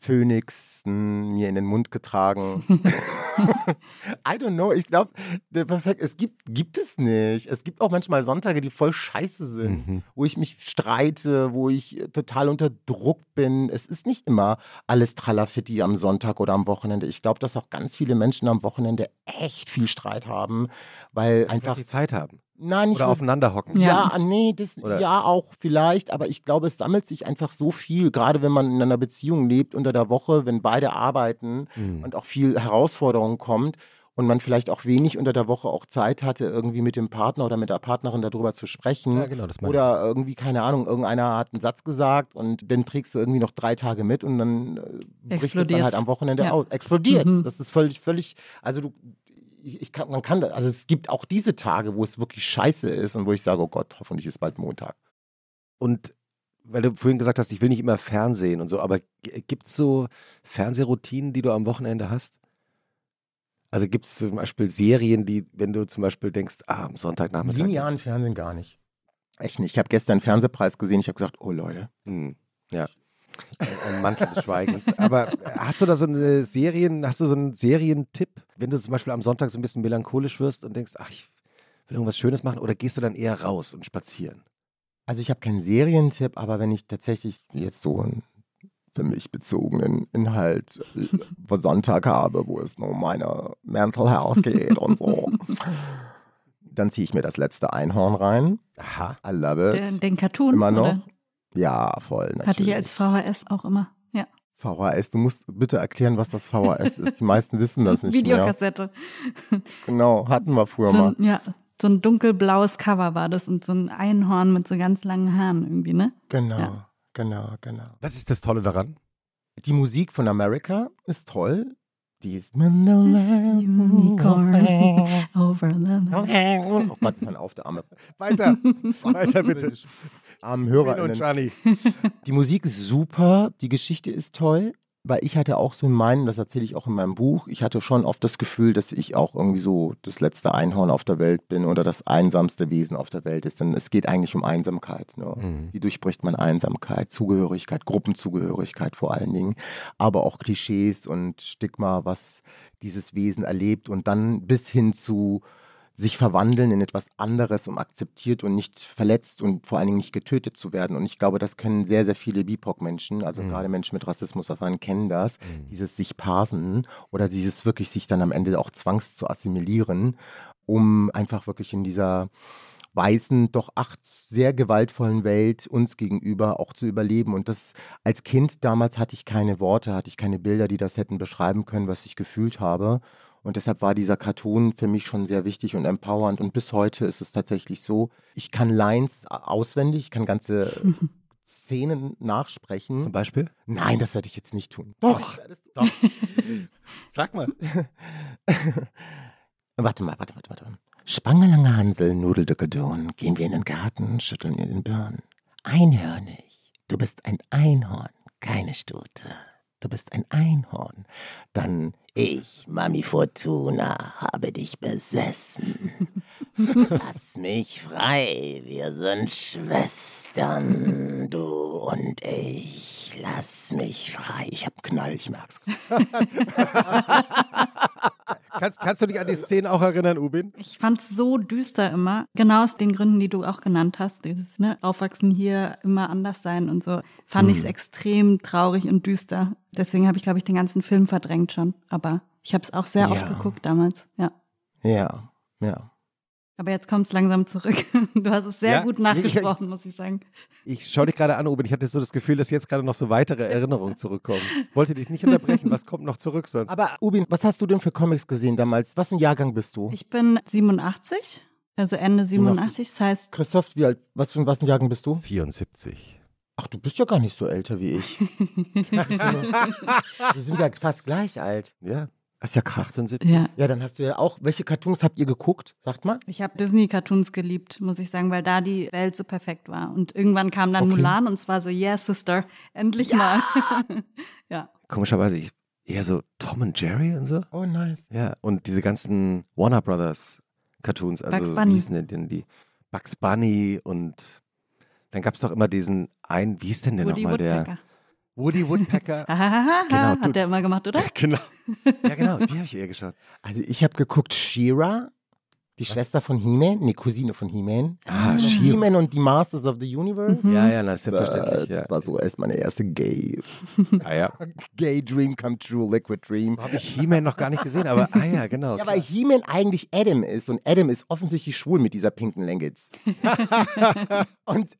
[SPEAKER 3] Phönixen mir in den Mund getragen. I don't know. Ich glaube, perfekt. Es gibt, gibt es nicht. Es gibt auch manchmal Sonntage, die voll scheiße sind, mhm. wo ich mich streite, wo ich total unter Druck bin. Es ist nicht immer alles Tralafitti am Sonntag oder am Wochenende. Ich glaube, dass auch ganz viele Menschen am Wochenende echt viel Streit haben, weil einfach. Weil
[SPEAKER 2] sie Zeit haben.
[SPEAKER 3] Nein,
[SPEAKER 2] nicht Oder aufeinander hocken.
[SPEAKER 3] Ja, ja nee, das, ja auch vielleicht, aber ich glaube, es sammelt sich einfach so viel, gerade wenn man in einer Beziehung lebt unter der Woche, wenn beide arbeiten mhm. und auch viel Herausforderung kommt und man vielleicht auch wenig unter der Woche auch Zeit hatte, irgendwie mit dem Partner oder mit der Partnerin darüber zu sprechen. Ja, genau, das oder irgendwie, keine Ahnung, irgendeiner hat einen Satz gesagt und dann trägst du irgendwie noch drei Tage mit und dann äh, bricht es dann halt am Wochenende ja. aus. Explodiert. Mhm. Das ist völlig, völlig, also du, ich, ich kann, man kann, also es gibt auch diese Tage, wo es wirklich scheiße ist und wo ich sage, oh Gott, hoffentlich ist bald Montag.
[SPEAKER 2] Und weil du vorhin gesagt hast, ich will nicht immer Fernsehen und so, aber gibt es so Fernsehroutinen, die du am Wochenende hast? Also gibt es zum Beispiel Serien, die, wenn du zum Beispiel denkst, ah, am Sonntagnachmittag.
[SPEAKER 3] Linearen Fernsehen gar nicht. Echt nicht. Ich habe gestern einen Fernsehpreis gesehen, ich habe gesagt, oh Leute.
[SPEAKER 2] Hm, ja. Ein Mantel des Schweigens. Aber hast du da so eine Serien, hast du so einen Serientipp, wenn du zum Beispiel am Sonntag so ein bisschen melancholisch wirst und denkst, ach, ich will irgendwas Schönes machen, oder gehst du dann eher raus und spazieren?
[SPEAKER 3] Also ich habe keinen Serientipp, aber wenn ich tatsächlich jetzt so ein für mich bezogenen Inhalt von Sonntag habe, wo es nur um meine Mental Health geht und so. Dann ziehe ich mir das letzte Einhorn rein.
[SPEAKER 2] Aha.
[SPEAKER 3] I love it.
[SPEAKER 1] Den, den Cartoon.
[SPEAKER 3] Immer noch?
[SPEAKER 1] Oder?
[SPEAKER 3] Ja, voll. Natürlich.
[SPEAKER 1] Hatte ich als VHS auch immer. Ja.
[SPEAKER 3] VHS, du musst bitte erklären, was das VHS ist. Die meisten wissen das nicht mehr.
[SPEAKER 1] Videokassette.
[SPEAKER 3] Genau, hatten wir früher
[SPEAKER 1] So
[SPEAKER 3] mal.
[SPEAKER 1] ein, ja, so ein dunkelblaues Cover war das und so ein Einhorn mit so ganz langen Haaren irgendwie, ne?
[SPEAKER 3] Genau,
[SPEAKER 1] Ja.
[SPEAKER 3] genau, genau.
[SPEAKER 2] Was ist das Tolle daran?
[SPEAKER 3] Die Musik von America ist toll. Die ist
[SPEAKER 1] Unicorn over the
[SPEAKER 3] Oh Gott, man auf der Arme.
[SPEAKER 2] Weiter, weiter bitte.
[SPEAKER 3] Armen HörerInnen.
[SPEAKER 2] Gianni.
[SPEAKER 3] Die Musik ist super, die Geschichte ist toll, weil ich hatte auch so in meinen, das erzähle ich auch in meinem Buch, ich hatte schon oft das Gefühl, dass ich auch irgendwie so das letzte Einhorn auf der Welt bin oder das einsamste Wesen auf der Welt ist. Denn es geht eigentlich um Einsamkeit. Ne?
[SPEAKER 2] Mhm.
[SPEAKER 3] Wie durchbricht man Einsamkeit, Zugehörigkeit, Gruppenzugehörigkeit vor allen Dingen, aber auch Klischees und Stigma, was dieses Wesen erlebt und dann bis hin zu sich verwandeln in etwas anderes, um akzeptiert und nicht verletzt und vor allen Dingen nicht getötet zu werden. Und ich glaube, das können sehr, sehr viele BIPOC-Menschen, also
[SPEAKER 2] Mhm.
[SPEAKER 3] gerade Menschen mit Rassismus erfahren, kennen das, dieses sich parsen oder dieses wirklich sich dann am Ende auch zwangs zu assimilieren, um einfach wirklich in dieser weißen, doch acht sehr gewaltvollen Welt uns gegenüber auch zu überleben. Und das als Kind damals hatte ich keine Worte, hatte ich keine Bilder, die das hätten beschreiben können, was ich gefühlt habe. Und deshalb war dieser Cartoon für mich schon sehr wichtig und empowernd. Und bis heute ist es tatsächlich so, ich kann Lines auswendig, ich kann ganze Szenen nachsprechen.
[SPEAKER 2] Zum Beispiel?
[SPEAKER 3] Nein, das werde ich jetzt nicht tun.
[SPEAKER 2] Doch.
[SPEAKER 3] Doch.
[SPEAKER 2] Sag mal.
[SPEAKER 3] Warte mal, warte, warte, warte. Spangelange Hansel, Nudeldückedon, gehen wir in den Garten, schütteln ihr den Birn. Einhörnig, du bist ein Einhorn, keine Stute. Du bist ein Einhorn. Dann ich, Mami Fortuna, habe dich besessen. Lass mich frei, wir sind Schwestern, du und ich. Lass mich frei. Ich hab Knall, ich merk's.
[SPEAKER 2] Kannst, kannst du dich an die Szene auch erinnern, Ubin?
[SPEAKER 1] Ich fand's so düster immer. Genau aus den Gründen, die du auch genannt hast. Dieses, ne, Aufwachsen hier, immer anders sein und so. Fand ich's extrem traurig und düster. Deswegen habe ich, glaube ich, den ganzen Film verdrängt schon. Aber ich habe es auch sehr oft
[SPEAKER 3] Ja.
[SPEAKER 1] geguckt damals. Ja.
[SPEAKER 3] Ja, ja.
[SPEAKER 1] Aber jetzt kommt's langsam zurück. Du hast es sehr
[SPEAKER 2] Ja,
[SPEAKER 1] gut
[SPEAKER 2] ich-
[SPEAKER 1] nachgesprochen, muss ich sagen.
[SPEAKER 2] Ich schaue dich gerade an, Ubin. Ich hatte so das Gefühl, dass jetzt gerade noch so weitere Erinnerungen zurückkommen. Wollte dich nicht unterbrechen. Was kommt noch zurück sonst?
[SPEAKER 3] Aber Ubin, was hast du denn für Comics gesehen damals? Was ein Jahrgang bist du?
[SPEAKER 1] Ich bin 87, also Ende 87. Das heißt,
[SPEAKER 3] Christoph, wie alt, was für was für ein Jahrgang bist du?
[SPEAKER 2] 74.
[SPEAKER 3] Ach, du bist ja gar nicht so älter wie ich. Wir sind ja fast gleich alt.
[SPEAKER 2] Ja,
[SPEAKER 3] Das ist ja krass.
[SPEAKER 2] 78.
[SPEAKER 1] ja.
[SPEAKER 3] Ja, dann hast du ja auch, welche Cartoons habt ihr geguckt? Sagt mal.
[SPEAKER 1] Ich habe Disney-Cartoons geliebt, muss ich sagen, weil da die Welt so perfekt war. Und irgendwann kam dann
[SPEAKER 3] Okay.
[SPEAKER 1] Mulan und es war so, yeah, Sister, endlich mal. ja.
[SPEAKER 2] Komischerweise ich, eher so Tom und Jerry und so.
[SPEAKER 3] Oh, nice.
[SPEAKER 2] Ja, und diese ganzen Warner Brothers Cartoons, also
[SPEAKER 1] Bugs Bunny.
[SPEAKER 2] wie hießen denn die? Bugs Bunny und dann gab es doch immer diesen einen, wie hieß denn der nochmal, der
[SPEAKER 1] Woodpecker.
[SPEAKER 2] Woody Woodpecker. Genau,
[SPEAKER 1] hat der immer gemacht, oder?
[SPEAKER 2] genau. Ja, genau, die habe ich eher geschaut.
[SPEAKER 3] Also ich habe geguckt She-Ra, die Schwester von He-Man, nee, Cousine von He-Man.
[SPEAKER 2] Ah.
[SPEAKER 3] He-Man und die Masters of the Universe.
[SPEAKER 1] Mhm.
[SPEAKER 2] Ja, ja, na, selbstverständlich.
[SPEAKER 3] Äh,
[SPEAKER 2] Ja.
[SPEAKER 3] Das war so erst meine erste Gay,
[SPEAKER 2] Ah, ja.
[SPEAKER 3] Gay Dream come true, Liquid Dream.
[SPEAKER 2] Habe ich He-Man noch gar nicht gesehen, aber ah ja, genau.
[SPEAKER 3] Ja,
[SPEAKER 2] klar.
[SPEAKER 3] weil He-Man eigentlich Adam ist und Adam ist offensichtlich schwul mit dieser pinken Langits. und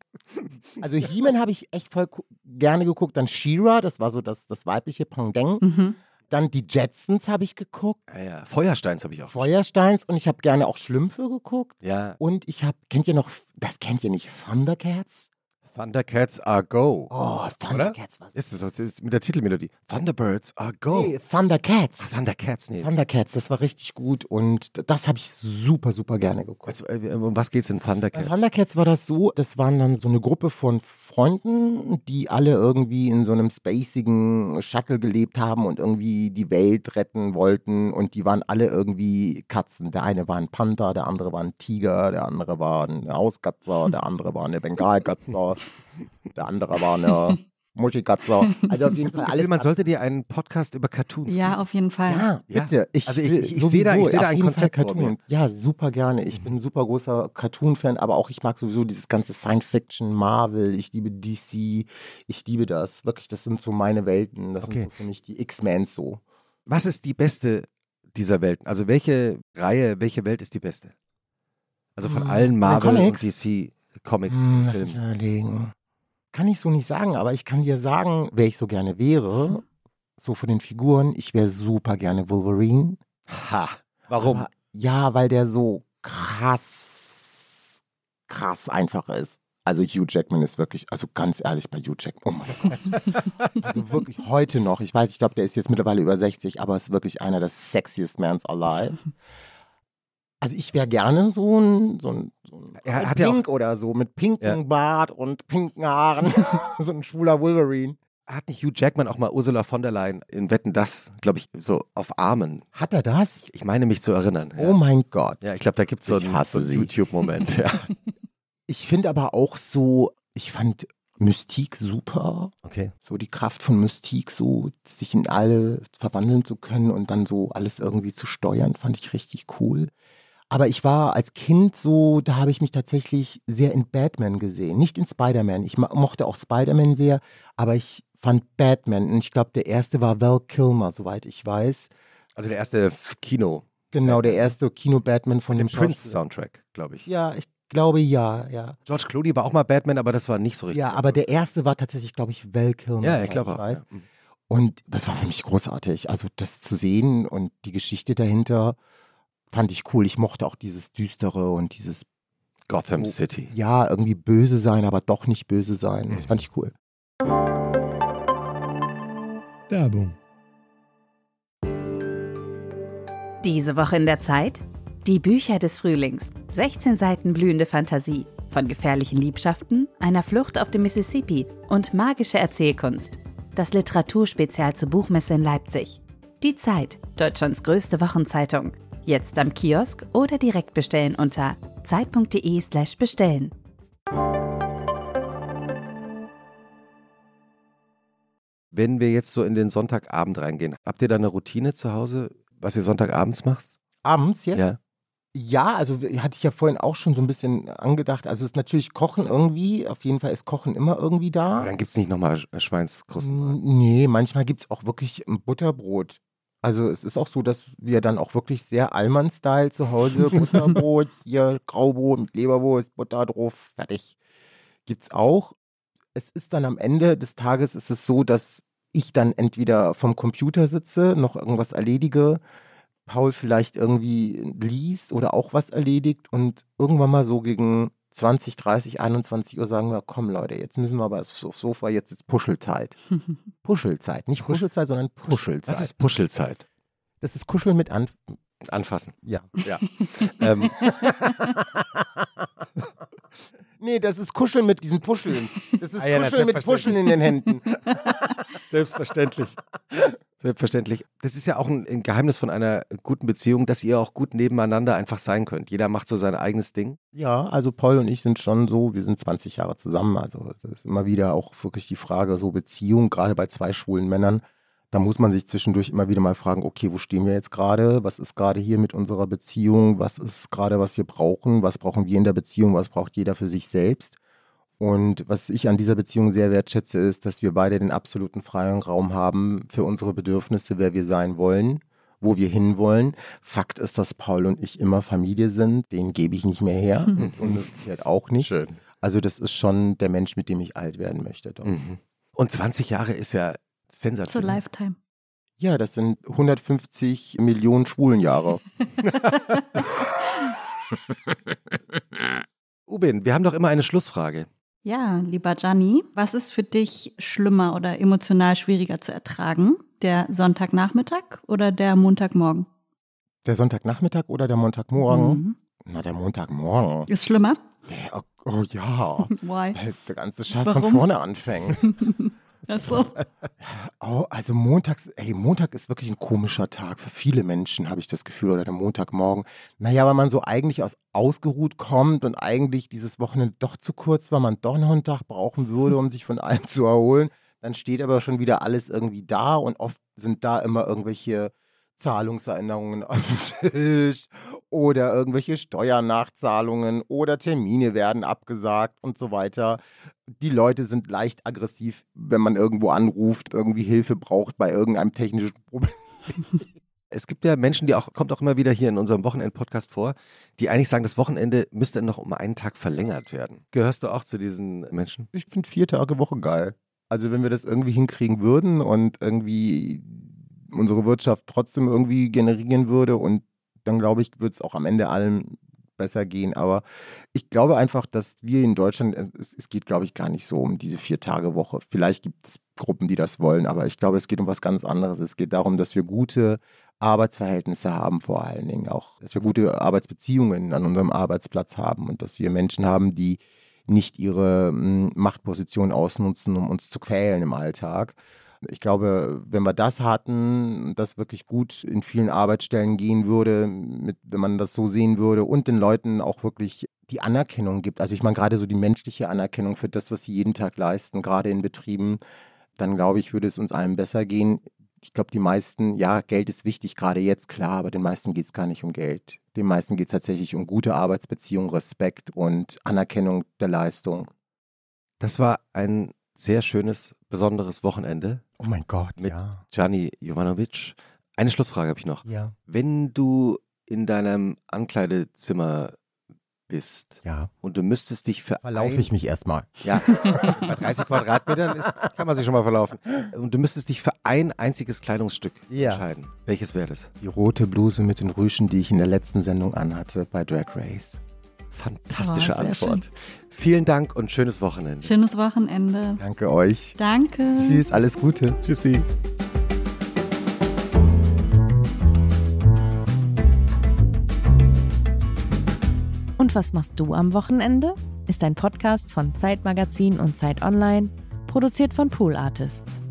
[SPEAKER 3] also He-Man habe ich echt voll gerne geguckt. Dann She-Ra, das war so das, das weibliche Pendant.
[SPEAKER 1] Mhm.
[SPEAKER 3] Dann die Jetsons habe ich geguckt.
[SPEAKER 2] ah, ja. Feuersteins habe ich auch.
[SPEAKER 3] Feuersteins und ich habe gerne auch Schlümpfe geguckt.
[SPEAKER 2] Ja,
[SPEAKER 3] Und ich habe, kennt ihr noch, das kennt ihr nicht, Thundercats?
[SPEAKER 2] Thundercats are go.
[SPEAKER 3] Oh, Thundercats war
[SPEAKER 2] Ist das, so? das ist mit der Titelmelodie. Thunderbirds are go.
[SPEAKER 3] Nee, Thundercats.
[SPEAKER 2] Thundercats, nee.
[SPEAKER 3] Thundercats, das war richtig gut und das habe ich super, super gerne geguckt.
[SPEAKER 2] Was, äh, um was geht's in
[SPEAKER 3] Bei
[SPEAKER 2] Thundercats?
[SPEAKER 3] Thundercats war das so, das waren dann so eine Gruppe von Freunden, die alle irgendwie in so einem spacigen Shuttle gelebt haben und irgendwie die Welt retten wollten und die waren alle irgendwie Katzen. Der eine war ein Panther, der andere war ein Tiger, der andere war ein Hauskatzer, der andere war eine Bengalkatze, der andere war eine Muschikatze. Also auf jeden Fall
[SPEAKER 2] Gefühl,
[SPEAKER 3] alles.
[SPEAKER 2] man sollte dir einen Podcast über Cartoons
[SPEAKER 1] Ja,
[SPEAKER 2] geben.
[SPEAKER 1] auf jeden Fall.
[SPEAKER 3] ja,
[SPEAKER 2] Ja.
[SPEAKER 3] bitte. Ich,
[SPEAKER 2] Also ich-
[SPEAKER 3] will
[SPEAKER 2] ich sehe da- ich sehe da ein Konzept.
[SPEAKER 3] Cartoons. Ja, super gerne. Ich bin ein super großer Cartoon-Fan, aber auch ich mag sowieso dieses ganze Science-Fiction, Marvel. Ich liebe DC. Ich liebe das. Wirklich, das sind so meine Welten. Das
[SPEAKER 2] Okay.
[SPEAKER 3] sind so für mich die X-Men so.
[SPEAKER 2] Was ist die beste dieser Welten? Also welche Reihe, welche Welt ist die beste? Also von
[SPEAKER 3] Hm,
[SPEAKER 2] allen Marvel und? DC Comics,
[SPEAKER 3] Hm, lass mich überlegen. Kann ich so nicht sagen, aber ich kann dir sagen, wer ich so gerne wäre, so von den Figuren, ich wäre super gerne Wolverine.
[SPEAKER 2] Ha. Warum?
[SPEAKER 3] Aber, ja, weil der so krass, krass einfach ist. Also Hugh Jackman ist wirklich, also ganz ehrlich bei Hugh Jackman, oh mein Gott. also wirklich heute noch, ich weiß, ich glaube, der ist jetzt mittlerweile über 60, aber ist wirklich einer der sexiest mans alive. Also ich wäre gerne so ein, so ein, so ein
[SPEAKER 2] Er hat ja auch-
[SPEAKER 3] Pink oder so, mit pinken
[SPEAKER 2] Ja.
[SPEAKER 3] Bart und pinken Haaren. so ein schwuler Wolverine.
[SPEAKER 2] Hat nicht Hugh Jackman auch mal Ursula von der Leyen in Wetten das, glaube ich, so auf Armen?
[SPEAKER 3] Hat er das?
[SPEAKER 2] Ich meine mich zu erinnern.
[SPEAKER 3] Oh mein Gott.
[SPEAKER 2] Ja, ich glaube, da gibt es so
[SPEAKER 3] Ich
[SPEAKER 2] einen, so. YouTube-Moment. Ja.
[SPEAKER 3] Ich finde aber auch so, ich fand Mystik super.
[SPEAKER 2] Okay.
[SPEAKER 3] So die Kraft von Mystik, so sich in alle verwandeln zu können und dann so alles irgendwie zu steuern, fand ich richtig cool. Aber ich war als Kind so, da habe ich mich tatsächlich sehr in Batman gesehen. Nicht in Spider-Man. Ich mochte auch Spider-Man sehr, aber ich fand Batman. Und ich glaube, der erste war Val Kilmer, soweit ich weiß.
[SPEAKER 2] Also der erste Kino,
[SPEAKER 3] Genau, der erste Kino-Batman von
[SPEAKER 2] dem. Prince-Soundtrack, glaube ich.
[SPEAKER 3] Ja, ich glaube ja, ja.
[SPEAKER 2] George Clooney war auch mal Batman, aber das war nicht so richtig.
[SPEAKER 3] Ja, aber der erste war tatsächlich, glaube ich, Val Kilmer.
[SPEAKER 2] Ja, ich glaube auch.
[SPEAKER 3] weiß.
[SPEAKER 2] Ja.
[SPEAKER 3] Und das war für mich großartig. Also das zu sehen und die Geschichte dahinter fand ich cool. Ich mochte auch dieses Düstere und dieses,
[SPEAKER 2] Gotham
[SPEAKER 3] Oh.
[SPEAKER 2] City.
[SPEAKER 3] ja, irgendwie böse sein, aber doch nicht böse sein. Das
[SPEAKER 2] Mhm.
[SPEAKER 3] fand ich cool.
[SPEAKER 4] Werbung.
[SPEAKER 5] Diese Woche in der Zeit? Die Bücher des Frühlings. 16 Seiten blühende Fantasie. Von gefährlichen Liebschaften, einer Flucht auf dem Mississippi und magische Erzählkunst. Das Literaturspezial zur Buchmesse in Leipzig. Die Zeit, Deutschlands größte Wochenzeitung. Jetzt am Kiosk oder direkt bestellen unter zeit.de/slash bestellen.
[SPEAKER 2] Wenn wir jetzt so in den Sonntagabend reingehen, habt ihr da eine Routine zu Hause, was ihr Sonntagabends macht?
[SPEAKER 3] Abends jetzt?
[SPEAKER 2] Ja.
[SPEAKER 3] Ja, also hatte ich ja vorhin auch schon so ein bisschen angedacht. Also es ist natürlich Kochen irgendwie. Auf jeden Fall ist Kochen immer irgendwie da.
[SPEAKER 2] Aber dann gibt es nicht nochmal Schweinskrusten.
[SPEAKER 3] Nee, manchmal gibt es auch wirklich ein Butterbrot. Also es ist auch so, dass wir dann auch wirklich sehr Allmann-Style zu Hause, Butterbrot, hier Graubrot mit Leberwurst, Butter drauf, fertig. Gibt's auch. Es ist dann am Ende des Tages ist es so, dass ich dann entweder vom Computer sitze, noch irgendwas erledige, Paul vielleicht irgendwie liest oder auch was erledigt und irgendwann mal so gegen 20, 30, 21 Uhr sagen wir, komm Leute, jetzt müssen wir aber aufs Sofa, jetzt ist Puschelzeit. Puschelzeit, nicht Puschelzeit, sondern Puschelzeit.
[SPEAKER 2] Das ist Puschelzeit.
[SPEAKER 3] das ist Kuscheln mit An...
[SPEAKER 2] Anfassen.
[SPEAKER 3] Ja.
[SPEAKER 2] Ja. ähm,
[SPEAKER 3] Nee, das ist Kuscheln mit diesen Puscheln. Das ist
[SPEAKER 2] Ah ja,
[SPEAKER 3] Kuscheln mit. Puscheln in den Händen.
[SPEAKER 2] Selbstverständlich. Selbstverständlich. Das ist ja auch ein, ein Geheimnis von einer guten Beziehung, dass ihr auch gut nebeneinander einfach sein könnt. Jeder macht so sein eigenes Ding.
[SPEAKER 3] Ja, also Paul und ich sind schon so, wir sind 20 Jahre zusammen. Also es ist immer wieder auch wirklich die Frage, so Beziehung, gerade bei zwei schwulen Männern. Da muss man sich zwischendurch immer wieder mal fragen, okay, wo stehen wir jetzt gerade? Was ist gerade hier mit unserer Beziehung? Was ist gerade, was wir brauchen? Was brauchen wir in der Beziehung? Was braucht jeder für sich selbst? Und was ich an dieser Beziehung sehr wertschätze, ist, dass wir beide den absoluten freien Raum haben für unsere Bedürfnisse, wer wir sein wollen, wo wir hinwollen. Fakt ist, dass Paul und ich immer Familie sind. Den gebe ich nicht mehr her und umgekehrt auch nicht.
[SPEAKER 2] Schön.
[SPEAKER 3] Also das ist schon der Mensch, mit dem ich alt werden möchte. Doch.
[SPEAKER 2] Mhm. Und 20 Jahre ist ja
[SPEAKER 1] Zur
[SPEAKER 2] sensationell.
[SPEAKER 1] Lifetime.
[SPEAKER 3] Ja, das sind 150 Millionen Schwulenjahre.
[SPEAKER 2] Ubin, wir haben doch immer eine Schlussfrage.
[SPEAKER 1] Ja, lieber Gianni, was ist für dich schlimmer oder emotional schwieriger zu ertragen? Der Sonntagnachmittag oder der Montagmorgen?
[SPEAKER 3] Der Sonntagnachmittag oder der Montagmorgen?
[SPEAKER 1] Mhm.
[SPEAKER 3] Na, der Montagmorgen.
[SPEAKER 1] Ist schlimmer?
[SPEAKER 3] Der, oh, oh ja.
[SPEAKER 1] Why?
[SPEAKER 3] Weil der ganze Scheiß
[SPEAKER 1] Warum?
[SPEAKER 3] von vorne anfängt.
[SPEAKER 1] Achso.
[SPEAKER 3] Oh, also montags, ey, Montag ist wirklich ein komischer Tag. Für viele Menschen habe ich das Gefühl, oder der Montagmorgen. Naja, weil man so eigentlich aus ausgeruht kommt und eigentlich dieses Wochenende doch zu kurz war, man doch noch einen Tag brauchen würde, um sich von allem zu erholen. Dann steht aber schon wieder alles irgendwie da und oft sind da immer irgendwelche Zahlungserinnerungen auf dem Tisch oder irgendwelche Steuernachzahlungen oder Termine werden abgesagt und so weiter. Die Leute sind leicht aggressiv, wenn man irgendwo anruft, irgendwie Hilfe braucht bei irgendeinem technischen Problem.
[SPEAKER 2] Es gibt ja Menschen, die auch, kommt auch immer wieder hier in unserem Wochenend-Podcast vor, die eigentlich sagen, das Wochenende müsste noch um einen Tag verlängert werden. Gehörst du auch zu diesen Menschen?
[SPEAKER 3] Ich finde vier Tage Woche geil. Also wenn wir das irgendwie hinkriegen würden und irgendwie unsere Wirtschaft trotzdem irgendwie generieren würde und dann glaube ich, wird es auch am Ende allen besser gehen. Aber ich glaube einfach, dass wir in Deutschland, äh, es, es geht, glaube ich, gar nicht so um diese Vier-Tage-Woche. Vielleicht gibt es Gruppen, die das wollen, aber ich glaube, es geht um was ganz anderes. Es geht darum, dass wir gute Arbeitsverhältnisse haben, vor allen Dingen auch, dass wir gute Arbeitsbeziehungen an unserem Arbeitsplatz haben und dass wir Menschen haben, die nicht ihre hm, Machtposition ausnutzen, um uns zu quälen im Alltag. Ich glaube, wenn wir das hatten, das wirklich gut in vielen Arbeitsstellen gehen würde, mit, wenn man das so sehen würde und den Leuten auch wirklich die Anerkennung gibt. Also ich meine gerade so die menschliche Anerkennung für das, was sie jeden Tag leisten, gerade in Betrieben, dann glaube ich, würde es uns allen besser gehen. Ich glaube, die meisten, ja, Geld ist wichtig, gerade jetzt, klar, aber den meisten geht es gar nicht um Geld. Den meisten geht es tatsächlich um gute Arbeitsbeziehungen, Respekt und Anerkennung der Leistung.
[SPEAKER 2] Das war ein sehr schönes, besonderes Wochenende.
[SPEAKER 3] Oh mein Gott,
[SPEAKER 2] mit
[SPEAKER 3] ja.
[SPEAKER 2] Gianni Jovanovic. Eine Schlussfrage habe ich noch.
[SPEAKER 3] Ja.
[SPEAKER 2] Wenn du in deinem Ankleidezimmer bist
[SPEAKER 3] Ja.
[SPEAKER 2] und du müsstest dich für
[SPEAKER 3] Verlaufe
[SPEAKER 2] ein-
[SPEAKER 3] ich mich erstmal.
[SPEAKER 2] Ja, bei 30 Quadratmetern ist, kann man sich schon mal verlaufen. Und du müsstest dich für ein einziges Kleidungsstück
[SPEAKER 3] Ja.
[SPEAKER 2] entscheiden. Welches wäre das?
[SPEAKER 3] Die rote Bluse mit den Rüschen, die ich in der letzten Sendung anhatte bei Drag Race.
[SPEAKER 2] Fantastische
[SPEAKER 1] Oh,
[SPEAKER 2] Antwort. Vielen Dank und schönes Wochenende.
[SPEAKER 1] Schönes Wochenende.
[SPEAKER 3] Danke euch.
[SPEAKER 1] Danke.
[SPEAKER 3] Tschüss, alles Gute.
[SPEAKER 2] Tschüssi.
[SPEAKER 4] Und was machst du am Wochenende? Ist ein Podcast von Zeitmagazin und Zeit Online, produziert von Pool Artists.